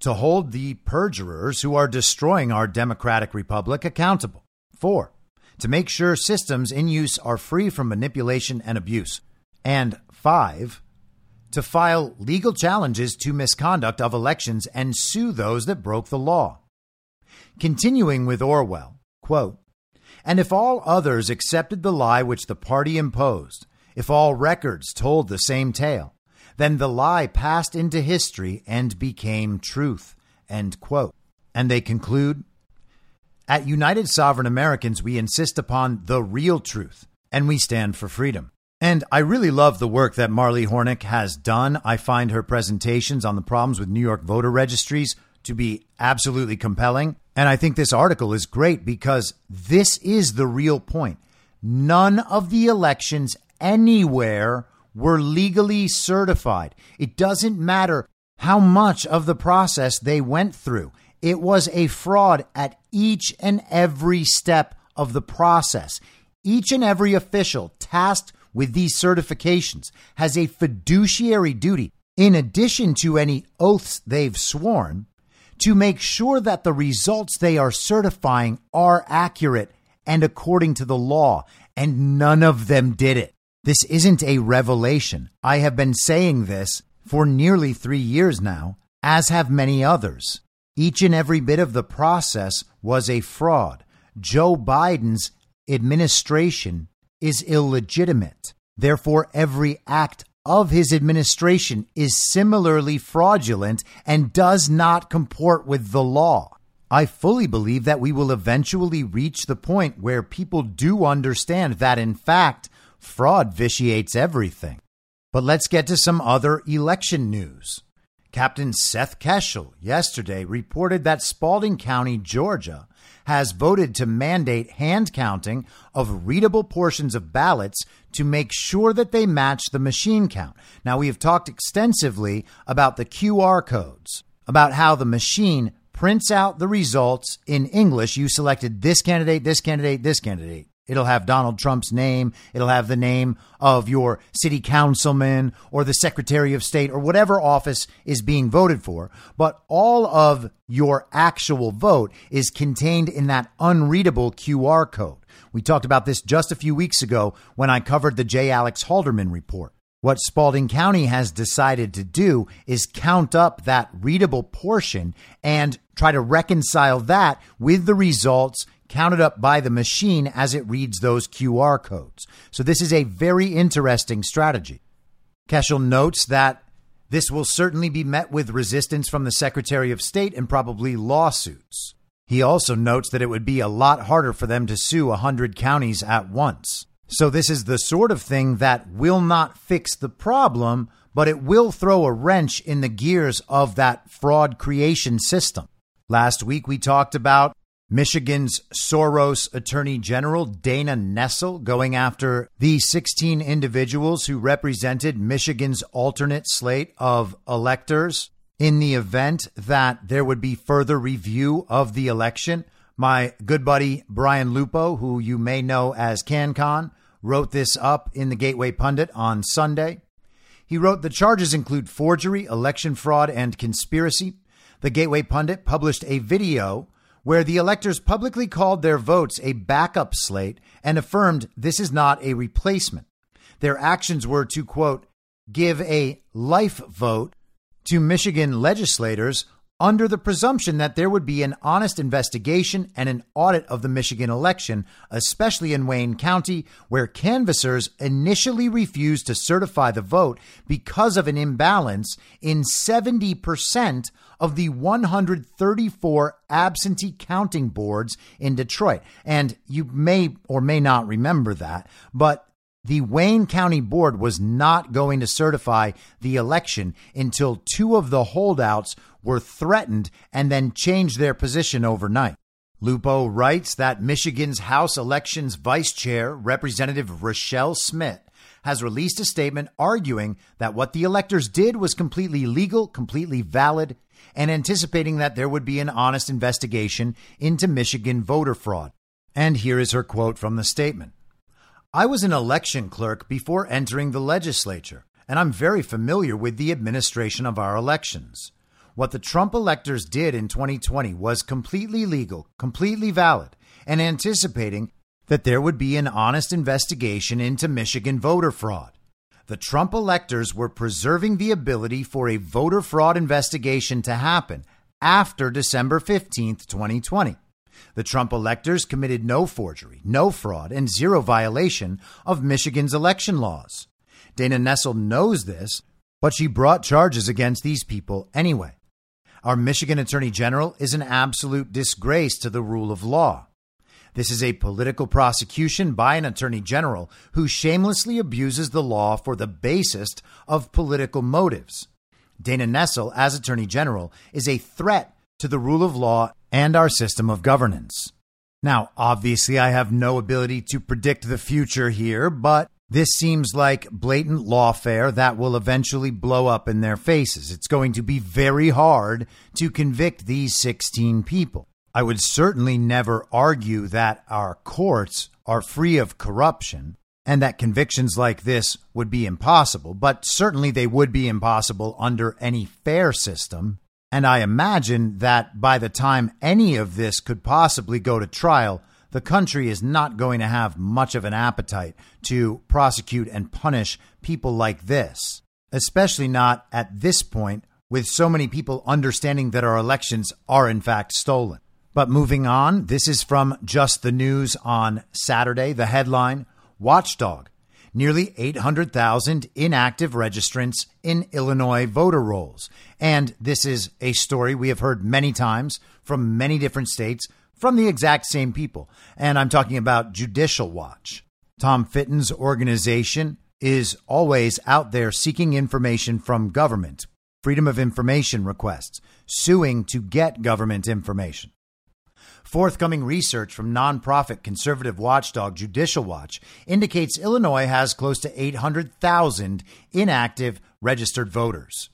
to hold the perjurers who are destroying our democratic republic accountable. Four, to make sure systems in use are free from manipulation and abuse. And five, to file legal challenges to misconduct of elections and sue those that broke the law. Continuing with Orwell, quote, and if all others accepted the lie which the party imposed, if all records told the same tale, then the lie passed into history and became truth. End quote. And they conclude At United Sovereign Americans, we insist upon the real truth, and we stand for freedom. And I really love the work that Marly Hornik has done. I find her presentations on the problems with New York voter registries to be absolutely compelling. And I think this article is great because this is the real point. None of the elections anywhere were legally certified. It doesn't matter how much of the process they went through. It was a fraud at each and every step of the process. Each and every official tasked with these certifications has a fiduciary duty, in addition to any oaths they've sworn, to make sure that the results they are certifying are accurate and according to the law. And none of them did it. This isn't a revelation. I have been saying this for nearly three years now, as have many others. Each and every bit of the process was a fraud. Joe Biden's administration is illegitimate. Therefore, every act of his administration is similarly fraudulent and does not comport with the law. I fully believe that we will eventually reach the point where people do understand that, in fact, fraud vitiates everything. But let's get to some other election news. Captain Seth Keshel yesterday reported that Spalding County, Georgia, has voted to mandate hand counting of readable portions of ballots to make sure that they match the machine count. Now, we have talked extensively about the QR codes, about how the machine prints out the results in English. You selected this candidate, this candidate, this candidate. It'll have Donald Trump's name. It'll have the name of your city councilman or the secretary of state or whatever office is being voted for. But all of your actual vote is contained in that unreadable QR code. We talked about this just a few weeks ago when I covered the J. Alex Halderman report. What Spalding County has decided to do is count up that readable portion and try to reconcile that with the results counted up by the machine as it reads those QR codes. So this is a very interesting strategy. Keshel notes that this will certainly be met with resistance from the Secretary of State and probably lawsuits. He also notes that it would be a lot harder for them to sue 100 counties at once. So, this is the sort of thing that will not fix the problem, but it will throw a wrench in the gears of that fraud creation system. Last week, we talked about Michigan's Soros Attorney General Dana Nessel going after the 16 individuals who represented Michigan's alternate slate of electors in the event that there would be further review of the election. My good buddy Brian Lupo, who you may know as CanCon, wrote this up in the Gateway Pundit on Sunday. He wrote the charges include forgery, election fraud, and conspiracy. The Gateway Pundit published a video where the electors publicly called their votes a backup slate and affirmed this is not a replacement. Their actions were to, quote, give a life vote to Michigan legislators under the presumption that there would be an honest investigation and an audit of the Michigan election, especially in Wayne County, where canvassers initially refused to certify the vote because of an imbalance in 70% of the 134 absentee counting boards in Detroit. And you may or may not remember that, but the Wayne County Board was not going to certify the election until two of the holdouts were threatened and then changed their position overnight. Lupo writes that Michigan's House Elections Vice Chair, Representative Rachelle Smith, has released a statement arguing that what the electors did was completely legal, completely valid, and anticipating that there would be an honest investigation into Michigan voter fraud. And here is her quote from the statement I was an election clerk before entering the legislature, and I'm very familiar with the administration of our elections. What the Trump electors did in 2020 was completely legal, completely valid, and anticipating that there would be an honest investigation into Michigan voter fraud. The Trump electors were preserving the ability for a voter fraud investigation to happen after December 15, 2020. The Trump electors committed no forgery, no fraud, and zero violation of Michigan's election laws. Dana Nessel knows this, but she brought charges against these people anyway. Our Michigan Attorney General is an absolute disgrace to the rule of law. This is a political prosecution by an attorney general who shamelessly abuses the law for the basest of political motives. Dana Nessel, as attorney general, is a threat to the rule of law and our system of governance. Now, obviously, I have no ability to predict the future here, but this seems like blatant lawfare that will eventually blow up in their faces. It's going to be very hard to convict these 16 people. I would certainly never argue that our courts are free of corruption and that convictions like this would be impossible, but certainly they would be impossible under any fair system. And I imagine that by the time any of this could possibly go to trial, the country is not going to have much of an appetite to prosecute and punish people like this, especially not at this point with so many people understanding that our elections are in fact stolen. But moving on, this is from Just the News on Saturday. The headline Watchdog Nearly 800,000 inactive registrants in Illinois voter rolls. And this is a story we have heard many times from many different states from the exact same people. And I'm talking about Judicial Watch. Tom Fitton's organization is always out there seeking information from government, freedom of information requests, suing to get government information. Forthcoming research from nonprofit conservative watchdog Judicial Watch indicates Illinois has close to 800,000 inactive registered voters.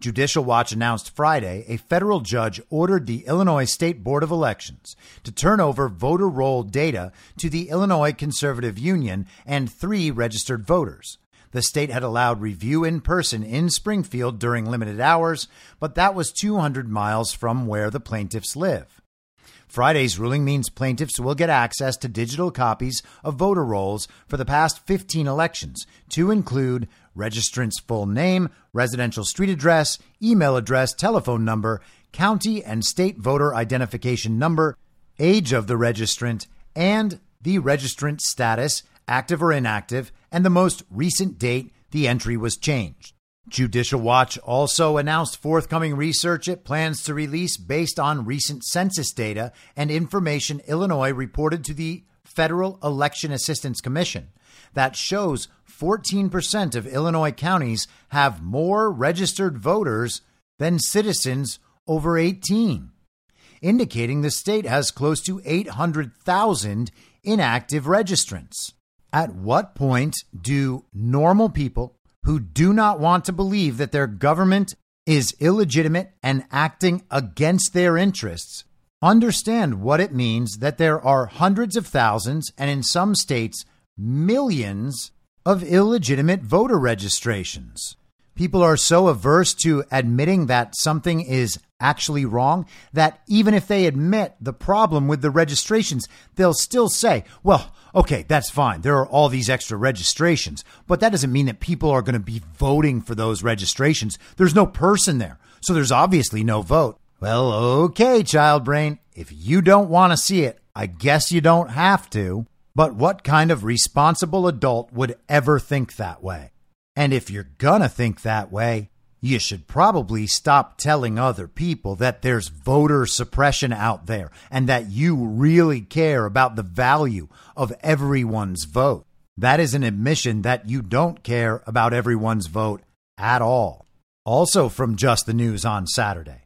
Judicial Watch announced Friday a federal judge ordered the Illinois State Board of Elections to turn over voter roll data to the Illinois Conservative Union and three registered voters. The state had allowed review in person in Springfield during limited hours, but that was 200 miles from where the plaintiffs live. Friday's ruling means plaintiffs will get access to digital copies of voter rolls for the past 15 elections, to include registrant's full name, residential street address, email address, telephone number, county and state voter identification number, age of the registrant, and the registrant status, active or inactive, and the most recent date the entry was changed. Judicial Watch also announced forthcoming research it plans to release based on recent census data and information Illinois reported to the Federal Election Assistance Commission that shows 14% of Illinois counties have more registered voters than citizens over 18, indicating the state has close to 800,000 inactive registrants. At what point do normal people who do not want to believe that their government is illegitimate and acting against their interests understand what it means that there are hundreds of thousands and in some states millions of illegitimate voter registrations. People are so averse to admitting that something is actually wrong that even if they admit the problem with the registrations, they'll still say, well, okay, that's fine. There are all these extra registrations, but that doesn't mean that people are going to be voting for those registrations. There's no person there. So there's obviously no vote. Well, okay, child brain. If you don't want to see it, I guess you don't have to. But what kind of responsible adult would ever think that way? And if you're gonna think that way, you should probably stop telling other people that there's voter suppression out there and that you really care about the value of everyone's vote. That is an admission that you don't care about everyone's vote at all. Also, from Just the News on Saturday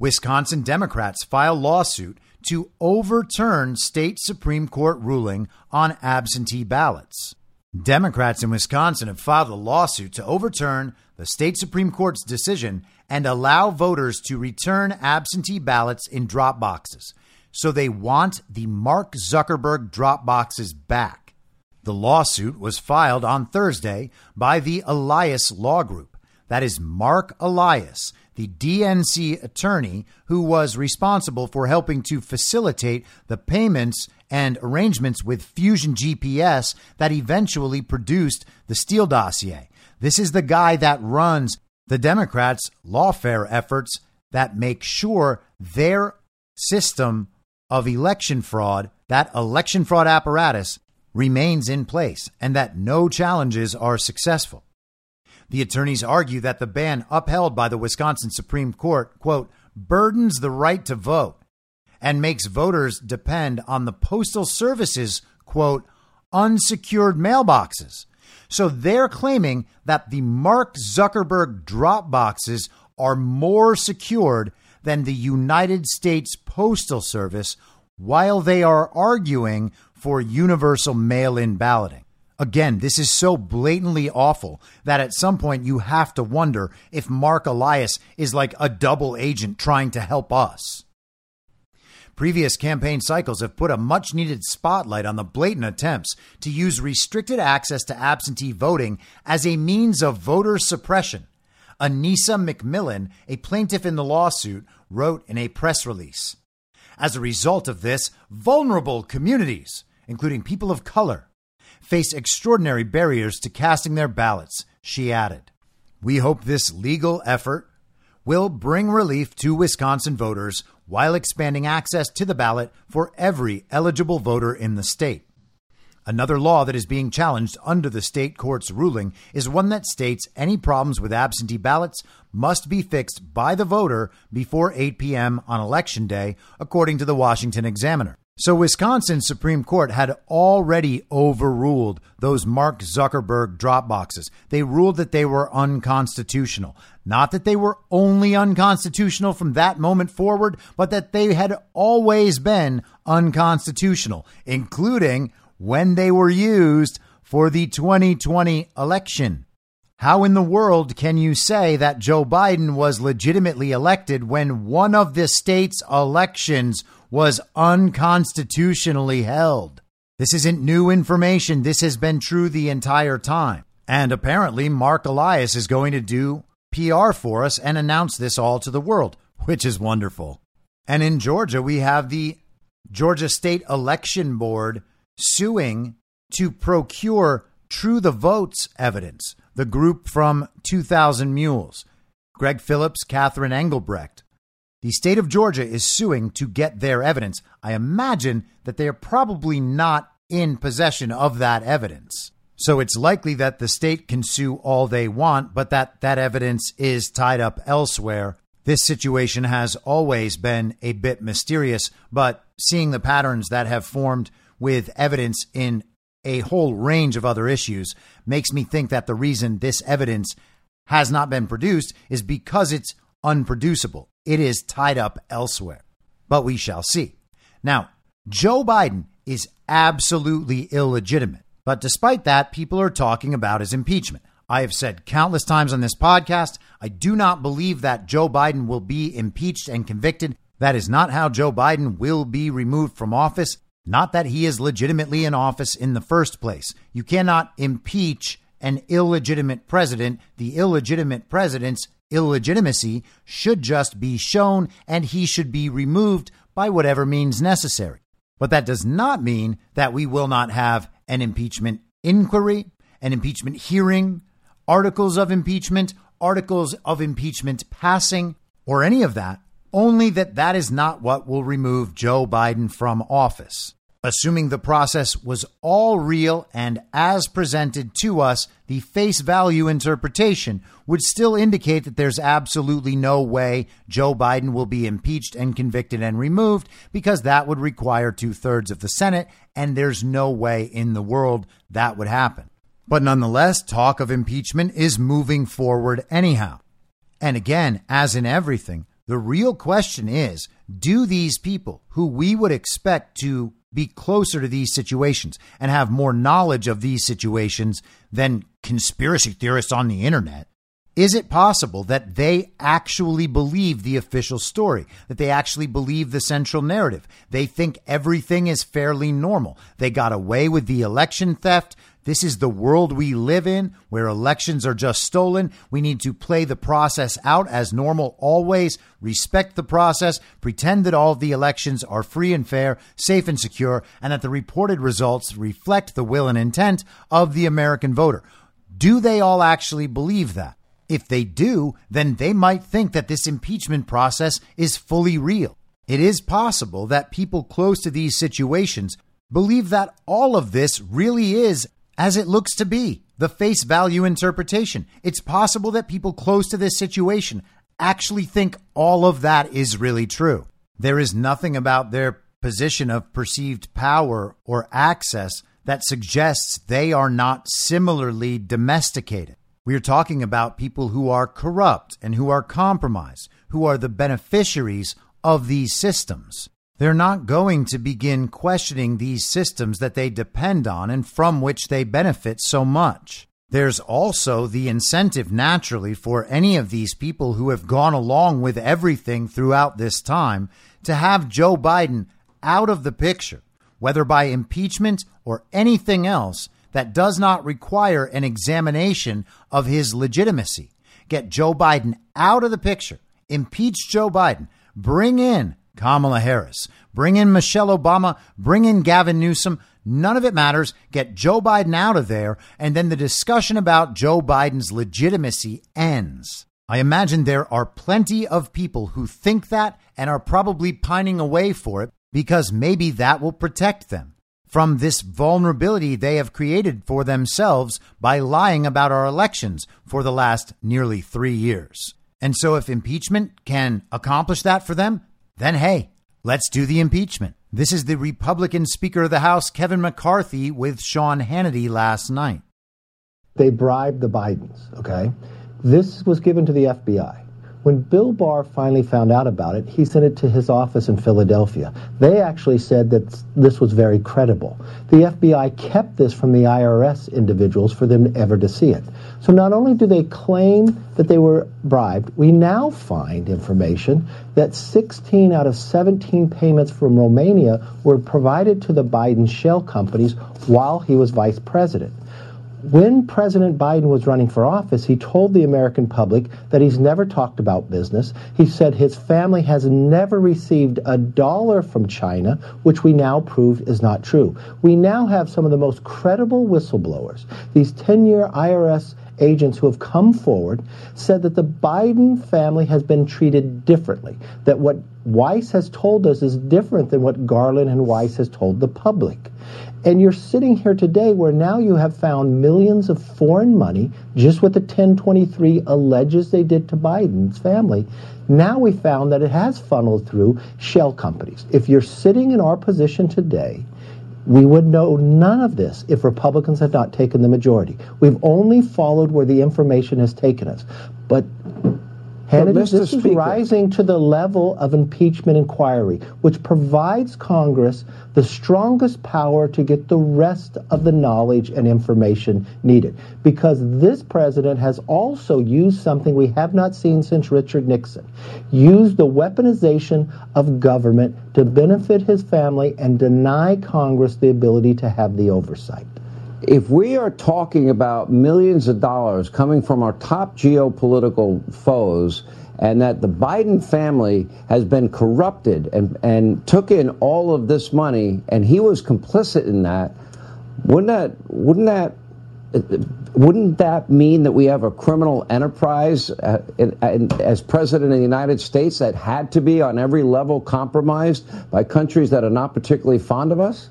Wisconsin Democrats file lawsuit to overturn state Supreme Court ruling on absentee ballots. Democrats in Wisconsin have filed a lawsuit to overturn the state Supreme Court's decision and allow voters to return absentee ballots in drop boxes. So they want the Mark Zuckerberg drop boxes back. The lawsuit was filed on Thursday by the Elias Law Group. That is Mark Elias, the DNC attorney who was responsible for helping to facilitate the payments and arrangements with Fusion GPS that eventually produced the Steele dossier. This is the guy that runs the Democrats' lawfare efforts that make sure their system of election fraud, that election fraud apparatus, remains in place and that no challenges are successful. The attorneys argue that the ban upheld by the Wisconsin Supreme Court, quote, burdens the right to vote and makes voters depend on the Postal Service's, quote, unsecured mailboxes so they're claiming that the Mark Zuckerberg drop boxes are more secured than the United States Postal Service while they are arguing for universal mail in balloting. Again, this is so blatantly awful that at some point you have to wonder if Mark Elias is like a double agent trying to help us. Previous campaign cycles have put a much needed spotlight on the blatant attempts to use restricted access to absentee voting as a means of voter suppression. Anissa McMillan, a plaintiff in the lawsuit, wrote in a press release. As a result of this, vulnerable communities, including people of color, face extraordinary barriers to casting their ballots, she added. We hope this legal effort will bring relief to Wisconsin voters while expanding access to the ballot for every eligible voter in the state. Another law that is being challenged under the state court's ruling is one that states any problems with absentee ballots must be fixed by the voter before 8 p.m. on election day, according to the Washington Examiner. So, Wisconsin Supreme Court had already overruled those Mark Zuckerberg drop boxes. They ruled that they were unconstitutional. Not that they were only unconstitutional from that moment forward, but that they had always been unconstitutional, including when they were used for the 2020 election. How in the world can you say that Joe Biden was legitimately elected when one of the state's elections was unconstitutionally held? This isn't new information. This has been true the entire time. And apparently, Mark Elias is going to do PR for us and announce this all to the world, which is wonderful. And in Georgia, we have the Georgia State Election Board suing to procure True the Votes evidence, the group from 2000 Mules, Greg Phillips, Catherine Engelbrecht. The state of Georgia is suing to get their evidence. I imagine that they are probably not in possession of that evidence. So it's likely that the state can sue all they want, but that that evidence is tied up elsewhere. This situation has always been a bit mysterious, but seeing the patterns that have formed with evidence in a whole range of other issues makes me think that the reason this evidence has not been produced is because it's unproducible. It is tied up elsewhere. But we shall see. Now, Joe Biden is absolutely illegitimate. But despite that, people are talking about his impeachment. I have said countless times on this podcast, I do not believe that Joe Biden will be impeached and convicted. That is not how Joe Biden will be removed from office. Not that he is legitimately in office in the first place. You cannot impeach an illegitimate president. The illegitimate president's illegitimacy should just be shown and he should be removed by whatever means necessary. But that does not mean that we will not have an impeachment inquiry, an impeachment hearing, articles of impeachment, articles of impeachment passing, or any of that, only that that is not what will remove Joe Biden from office. Assuming the process was all real and as presented to us, the face value interpretation would still indicate that there's absolutely no way Joe Biden will be impeached and convicted and removed because that would require two thirds of the Senate, and there's no way in the world that would happen. But nonetheless, talk of impeachment is moving forward anyhow. And again, as in everything, the real question is do these people who we would expect to be closer to these situations and have more knowledge of these situations than conspiracy theorists on the internet? Is it possible that they actually believe the official story, that they actually believe the central narrative? They think everything is fairly normal. They got away with the election theft. This is the world we live in where elections are just stolen. We need to play the process out as normal always, respect the process, pretend that all the elections are free and fair, safe and secure, and that the reported results reflect the will and intent of the American voter. Do they all actually believe that? If they do, then they might think that this impeachment process is fully real. It is possible that people close to these situations believe that all of this really is as it looks to be, the face value interpretation. It's possible that people close to this situation actually think all of that is really true. There is nothing about their position of perceived power or access that suggests they are not similarly domesticated. We are talking about people who are corrupt and who are compromised, who are the beneficiaries of these systems. They're not going to begin questioning these systems that they depend on and from which they benefit so much. There's also the incentive naturally for any of these people who have gone along with everything throughout this time to have Joe Biden out of the picture, whether by impeachment or anything else that does not require an examination of his legitimacy. Get Joe Biden out of the picture, impeach Joe Biden, bring in Kamala Harris, bring in Michelle Obama, bring in Gavin Newsom. None of it matters. Get Joe Biden out of there, and then the discussion about Joe Biden's legitimacy ends. I imagine there are plenty of people who think that and are probably pining away for it because maybe that will protect them from this vulnerability they have created for themselves by lying about our elections for the last nearly three years. And so, if impeachment can accomplish that for them, then hey, let's do the impeachment. This is the Republican Speaker of the House, Kevin McCarthy, with Sean Hannity last night. They bribed the Bidens, okay? This was given to the FBI. When Bill Barr finally found out about it, he sent it to his office in Philadelphia. They actually said that this was very credible. The FBI kept this from the IRS individuals for them ever to see it. So not only do they claim that they were bribed, we now find information that 16 out of 17 payments from Romania were provided to the Biden shell companies while he was vice president when President Biden was running for office, he told the American public that he's never talked about business. He said his family has never received a dollar from China, which we now proved is not true. We now have some of the most credible whistleblowers. These 10 year IRS agents who have come forward said that the Biden family has been treated differently, that what Weiss has told us is different than what Garland and Weiss has told the public. And you're sitting here today where now you have found millions of foreign money, just what the 1023 alleges they did to Biden's family. Now we found that it has funneled through shell companies. If you're sitting in our position today, we would know none of this if Republicans had not taken the majority. We've only followed where the information has taken us. But Hannity, this Speaker, is rising to the level of impeachment inquiry, which provides Congress the strongest power to get the rest of the knowledge and information needed. Because this president has also used something we have not seen since Richard Nixon. Used the weaponization of government to benefit his family and deny Congress the ability to have the oversight if we are talking about millions of dollars coming from our top geopolitical foes and that the Biden family has been corrupted and, and took in all of this money and he was complicit in that, wouldn't that wouldn't that wouldn't that mean that we have a criminal enterprise uh, in, in, as president of the United States that had to be on every level compromised by countries that are not particularly fond of us?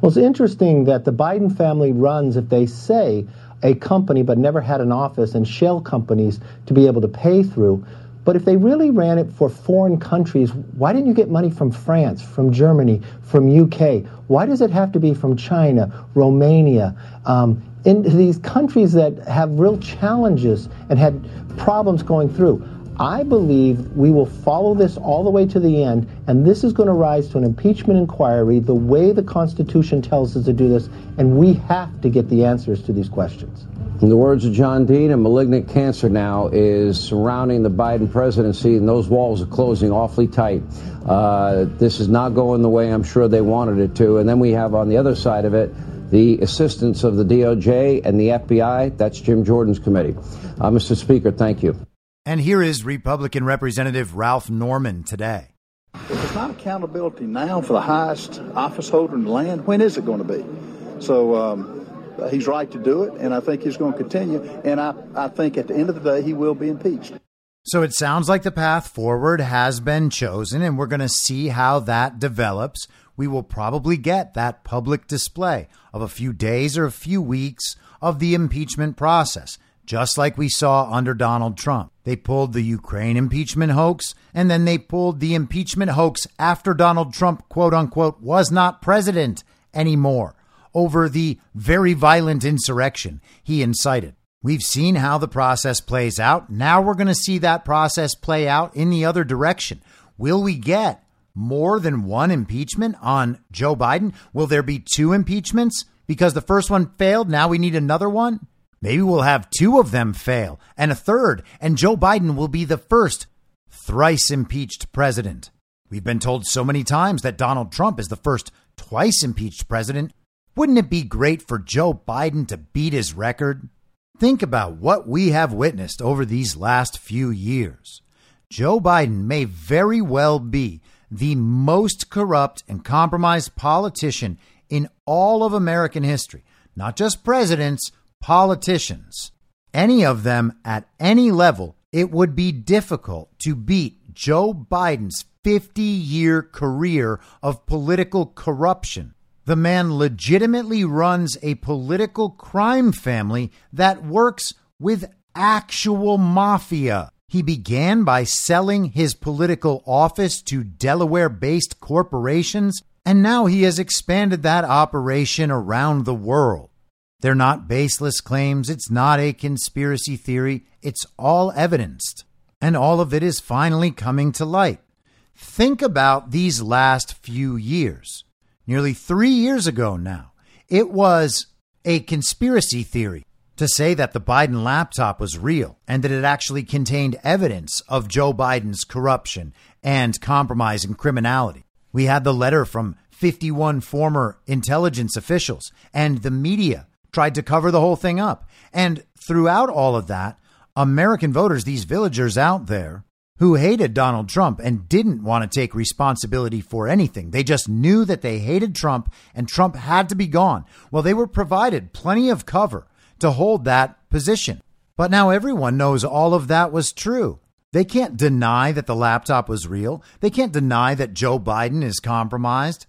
Well, it's interesting that the Biden family runs, if they say, a company but never had an office and shell companies to be able to pay through. But if they really ran it for foreign countries, why didn't you get money from France, from Germany, from UK? Why does it have to be from China, Romania, um, in these countries that have real challenges and had problems going through? I believe we will follow this all the way to the end, and this is going to rise to an impeachment inquiry the way the Constitution tells us to do this, and we have to get the answers to these questions. In the words of John Dean, a malignant cancer now is surrounding the Biden presidency, and those walls are closing awfully tight. Uh, this is not going the way I'm sure they wanted it to. And then we have on the other side of it the assistance of the DOJ and the FBI. That's Jim Jordan's committee. Uh, Mr. Speaker, thank you. And here is Republican Representative Ralph Norman today. If it's not accountability now for the highest office holder in the land, when is it going to be? So um, he's right to do it, and I think he's going to continue. And I, I think at the end of the day, he will be impeached. So it sounds like the path forward has been chosen, and we're going to see how that develops. We will probably get that public display of a few days or a few weeks of the impeachment process just like we saw under Donald Trump. They pulled the Ukraine impeachment hoax, and then they pulled the impeachment hoax after Donald Trump, quote unquote, was not president anymore over the very violent insurrection he incited. We've seen how the process plays out. Now we're going to see that process play out in the other direction. Will we get more than one impeachment on Joe Biden? Will there be two impeachments because the first one failed? Now we need another one? Maybe we'll have two of them fail and a third, and Joe Biden will be the first thrice impeached president. We've been told so many times that Donald Trump is the first twice impeached president. Wouldn't it be great for Joe Biden to beat his record? Think about what we have witnessed over these last few years. Joe Biden may very well be the most corrupt and compromised politician in all of American history. Not just presidents, politicians. Any of them at any level, it would be difficult to beat Joe Biden's 50 year career of political corruption. The man legitimately runs a political crime family that works with actual mafia. He began by selling his political office to Delaware based corporations, and now he has expanded that operation around the world. They're not baseless claims, it's not a conspiracy theory, it's all evidenced. And all of it is finally coming to light. Think about these last few years nearly three years ago now. It was a conspiracy theory to say that the Biden laptop was real and that it actually contained evidence of Joe Biden's corruption and compromise and criminality. We had the letter from 51 former intelligence officials, and the media tried to cover the whole thing up. And throughout all of that, American voters, these villagers out there, who hated Donald Trump and didn't want to take responsibility for anything. They just knew that they hated Trump and Trump had to be gone. Well, they were provided plenty of cover to hold that position. But now everyone knows all of that was true. They can't deny that the laptop was real. They can't deny that Joe Biden is compromised.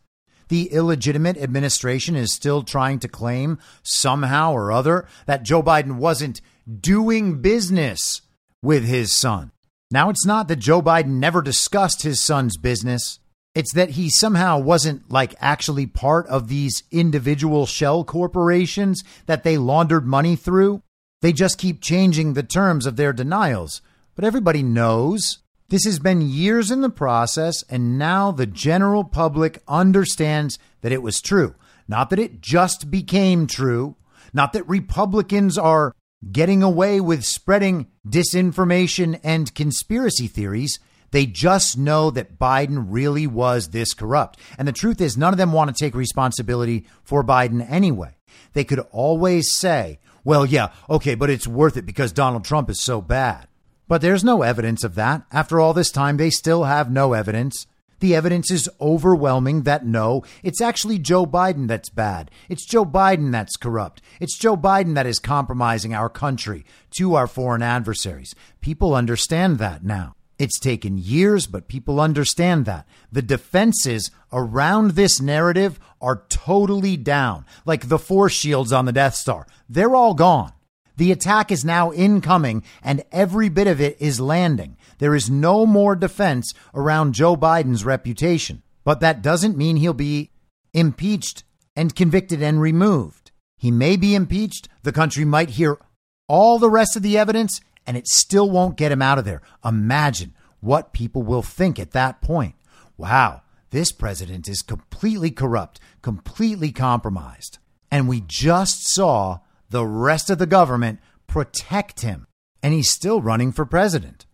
The illegitimate administration is still trying to claim somehow or other that Joe Biden wasn't doing business with his son. Now, it's not that Joe Biden never discussed his son's business. It's that he somehow wasn't like actually part of these individual shell corporations that they laundered money through. They just keep changing the terms of their denials. But everybody knows this has been years in the process, and now the general public understands that it was true. Not that it just became true, not that Republicans are getting away with spreading disinformation and conspiracy theories. They just know that Biden really was this corrupt. And the truth is, none of them want to take responsibility for Biden anyway. They could always say, well, yeah, okay, but it's worth it because Donald Trump is so bad. But there's no evidence of that. After all this time, they still have no evidence. The evidence is overwhelming that no, it's actually Joe Biden that's bad. It's Joe Biden that's corrupt. It's Joe Biden that is compromising our country to our foreign adversaries. People understand that now. It's taken years, but people understand that. The defenses around this narrative are totally down, like the force shields on the Death Star. They're all gone. The attack is now incoming, and every bit of it is landing. There is no more defense around Joe Biden's reputation. But that doesn't mean he'll be impeached and convicted and removed. He may be impeached. The country might hear all the rest of the evidence, and it still won't get him out of there. Imagine what people will think at that point. Wow, this president is completely corrupt, completely compromised. And we just saw the rest of the government protect him, and he's still running for president.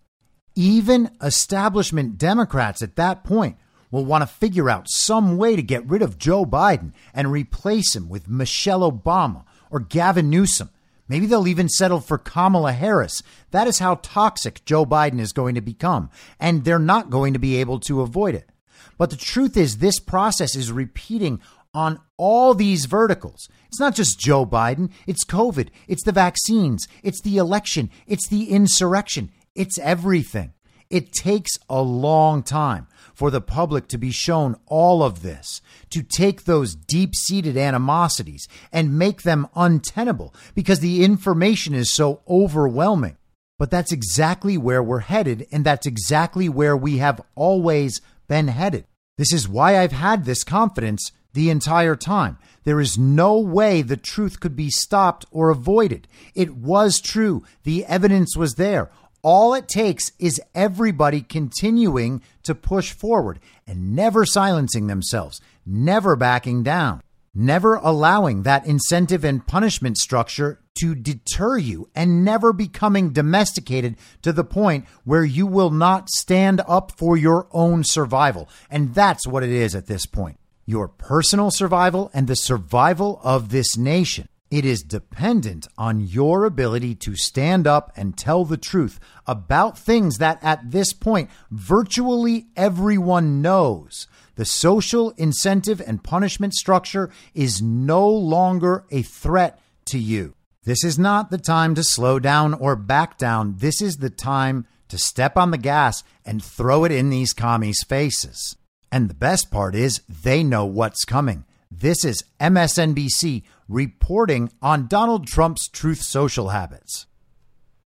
Even establishment Democrats at that point will want to figure out some way to get rid of Joe Biden and replace him with Michelle Obama or Gavin Newsom. Maybe they'll even settle for Kamala Harris. That is how toxic Joe Biden is going to become, and they're not going to be able to avoid it. But the truth is, this process is repeating on all these verticals. It's not just Joe Biden, it's COVID, it's the vaccines, it's the election, it's the insurrection, it's everything. It takes a long time for the public to be shown all of this, to take those deep seated animosities and make them untenable because the information is so overwhelming. But that's exactly where we're headed, and that's exactly where we have always been headed. This is why I've had this confidence the entire time. There is no way the truth could be stopped or avoided. It was true. The evidence was there. All it takes is everybody continuing to push forward and never silencing themselves, never backing down, never allowing that incentive and punishment structure to deter you, and never becoming domesticated to the point where you will not stand up for your own survival. And that's what it is at this point your personal survival and the survival of this nation. It is dependent on your ability to stand up and tell the truth about things that at this point virtually everyone knows. The social incentive and punishment structure is no longer a threat to you. This is not the time to slow down or back down. This is the time to step on the gas and throw it in these commies' faces. And the best part is they know what's coming. This is MSNBC reporting on Donald Trump's Truth Social habits.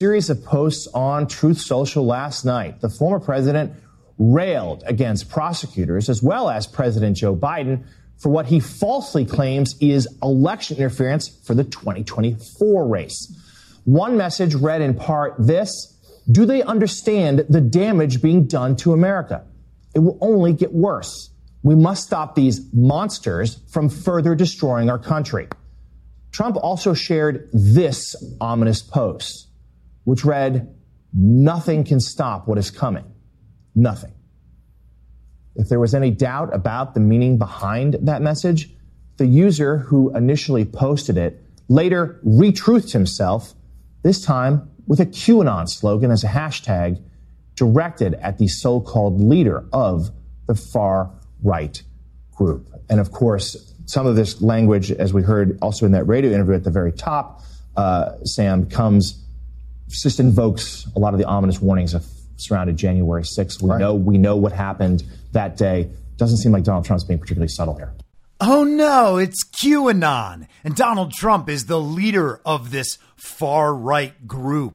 Series of posts on Truth Social last night. The former president railed against prosecutors as well as President Joe Biden for what he falsely claims is election interference for the 2024 race. One message read in part this Do they understand the damage being done to America? It will only get worse. We must stop these monsters from further destroying our country. Trump also shared this ominous post, which read, Nothing can stop what is coming. Nothing. If there was any doubt about the meaning behind that message, the user who initially posted it later retruthed himself, this time with a QAnon slogan as a hashtag directed at the so called leader of the far right group. And of course, some of this language, as we heard also in that radio interview at the very top, uh, Sam, comes just invokes a lot of the ominous warnings of surrounded January 6th. We right. know we know what happened that day. Doesn't seem like Donald Trump's being particularly subtle here. Oh no, it's QAnon. And Donald Trump is the leader of this far right group.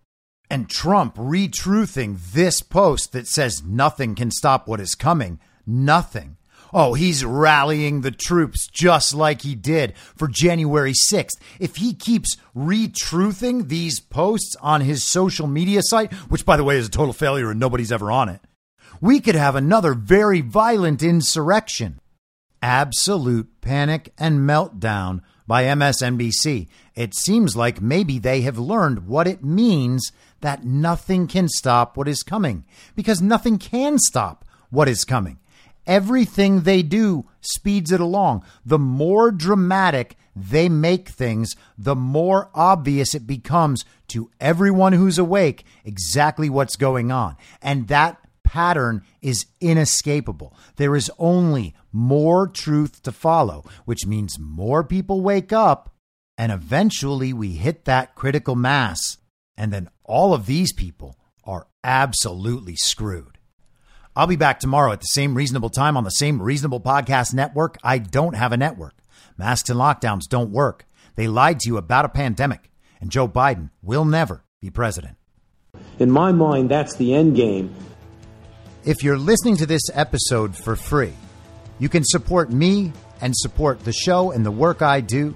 And Trump retruthing this post that says nothing can stop what is coming. Nothing. Oh, he's rallying the troops just like he did for January 6th. If he keeps retruthing these posts on his social media site, which by the way is a total failure and nobody's ever on it, we could have another very violent insurrection. Absolute panic and meltdown by MSNBC. It seems like maybe they have learned what it means that nothing can stop what is coming, because nothing can stop what is coming. Everything they do speeds it along. The more dramatic they make things, the more obvious it becomes to everyone who's awake exactly what's going on. And that pattern is inescapable. There is only more truth to follow, which means more people wake up, and eventually we hit that critical mass. And then all of these people are absolutely screwed. I'll be back tomorrow at the same reasonable time on the same reasonable podcast network. I don't have a network. Masks and lockdowns don't work. They lied to you about a pandemic, and Joe Biden will never be president. In my mind, that's the end game. If you're listening to this episode for free, you can support me and support the show and the work I do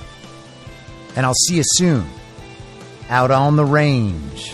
And I'll see you soon out on the range.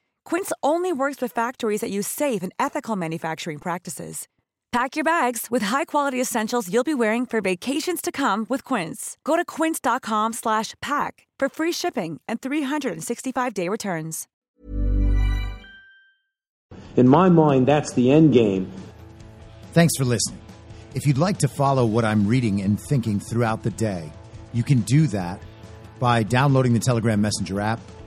Quince only works with factories that use safe and ethical manufacturing practices. Pack your bags with high-quality essentials you'll be wearing for vacations to come with Quince. Go to quince.com/pack for free shipping and 365-day returns. In my mind, that's the end game. Thanks for listening. If you'd like to follow what I'm reading and thinking throughout the day, you can do that by downloading the Telegram Messenger app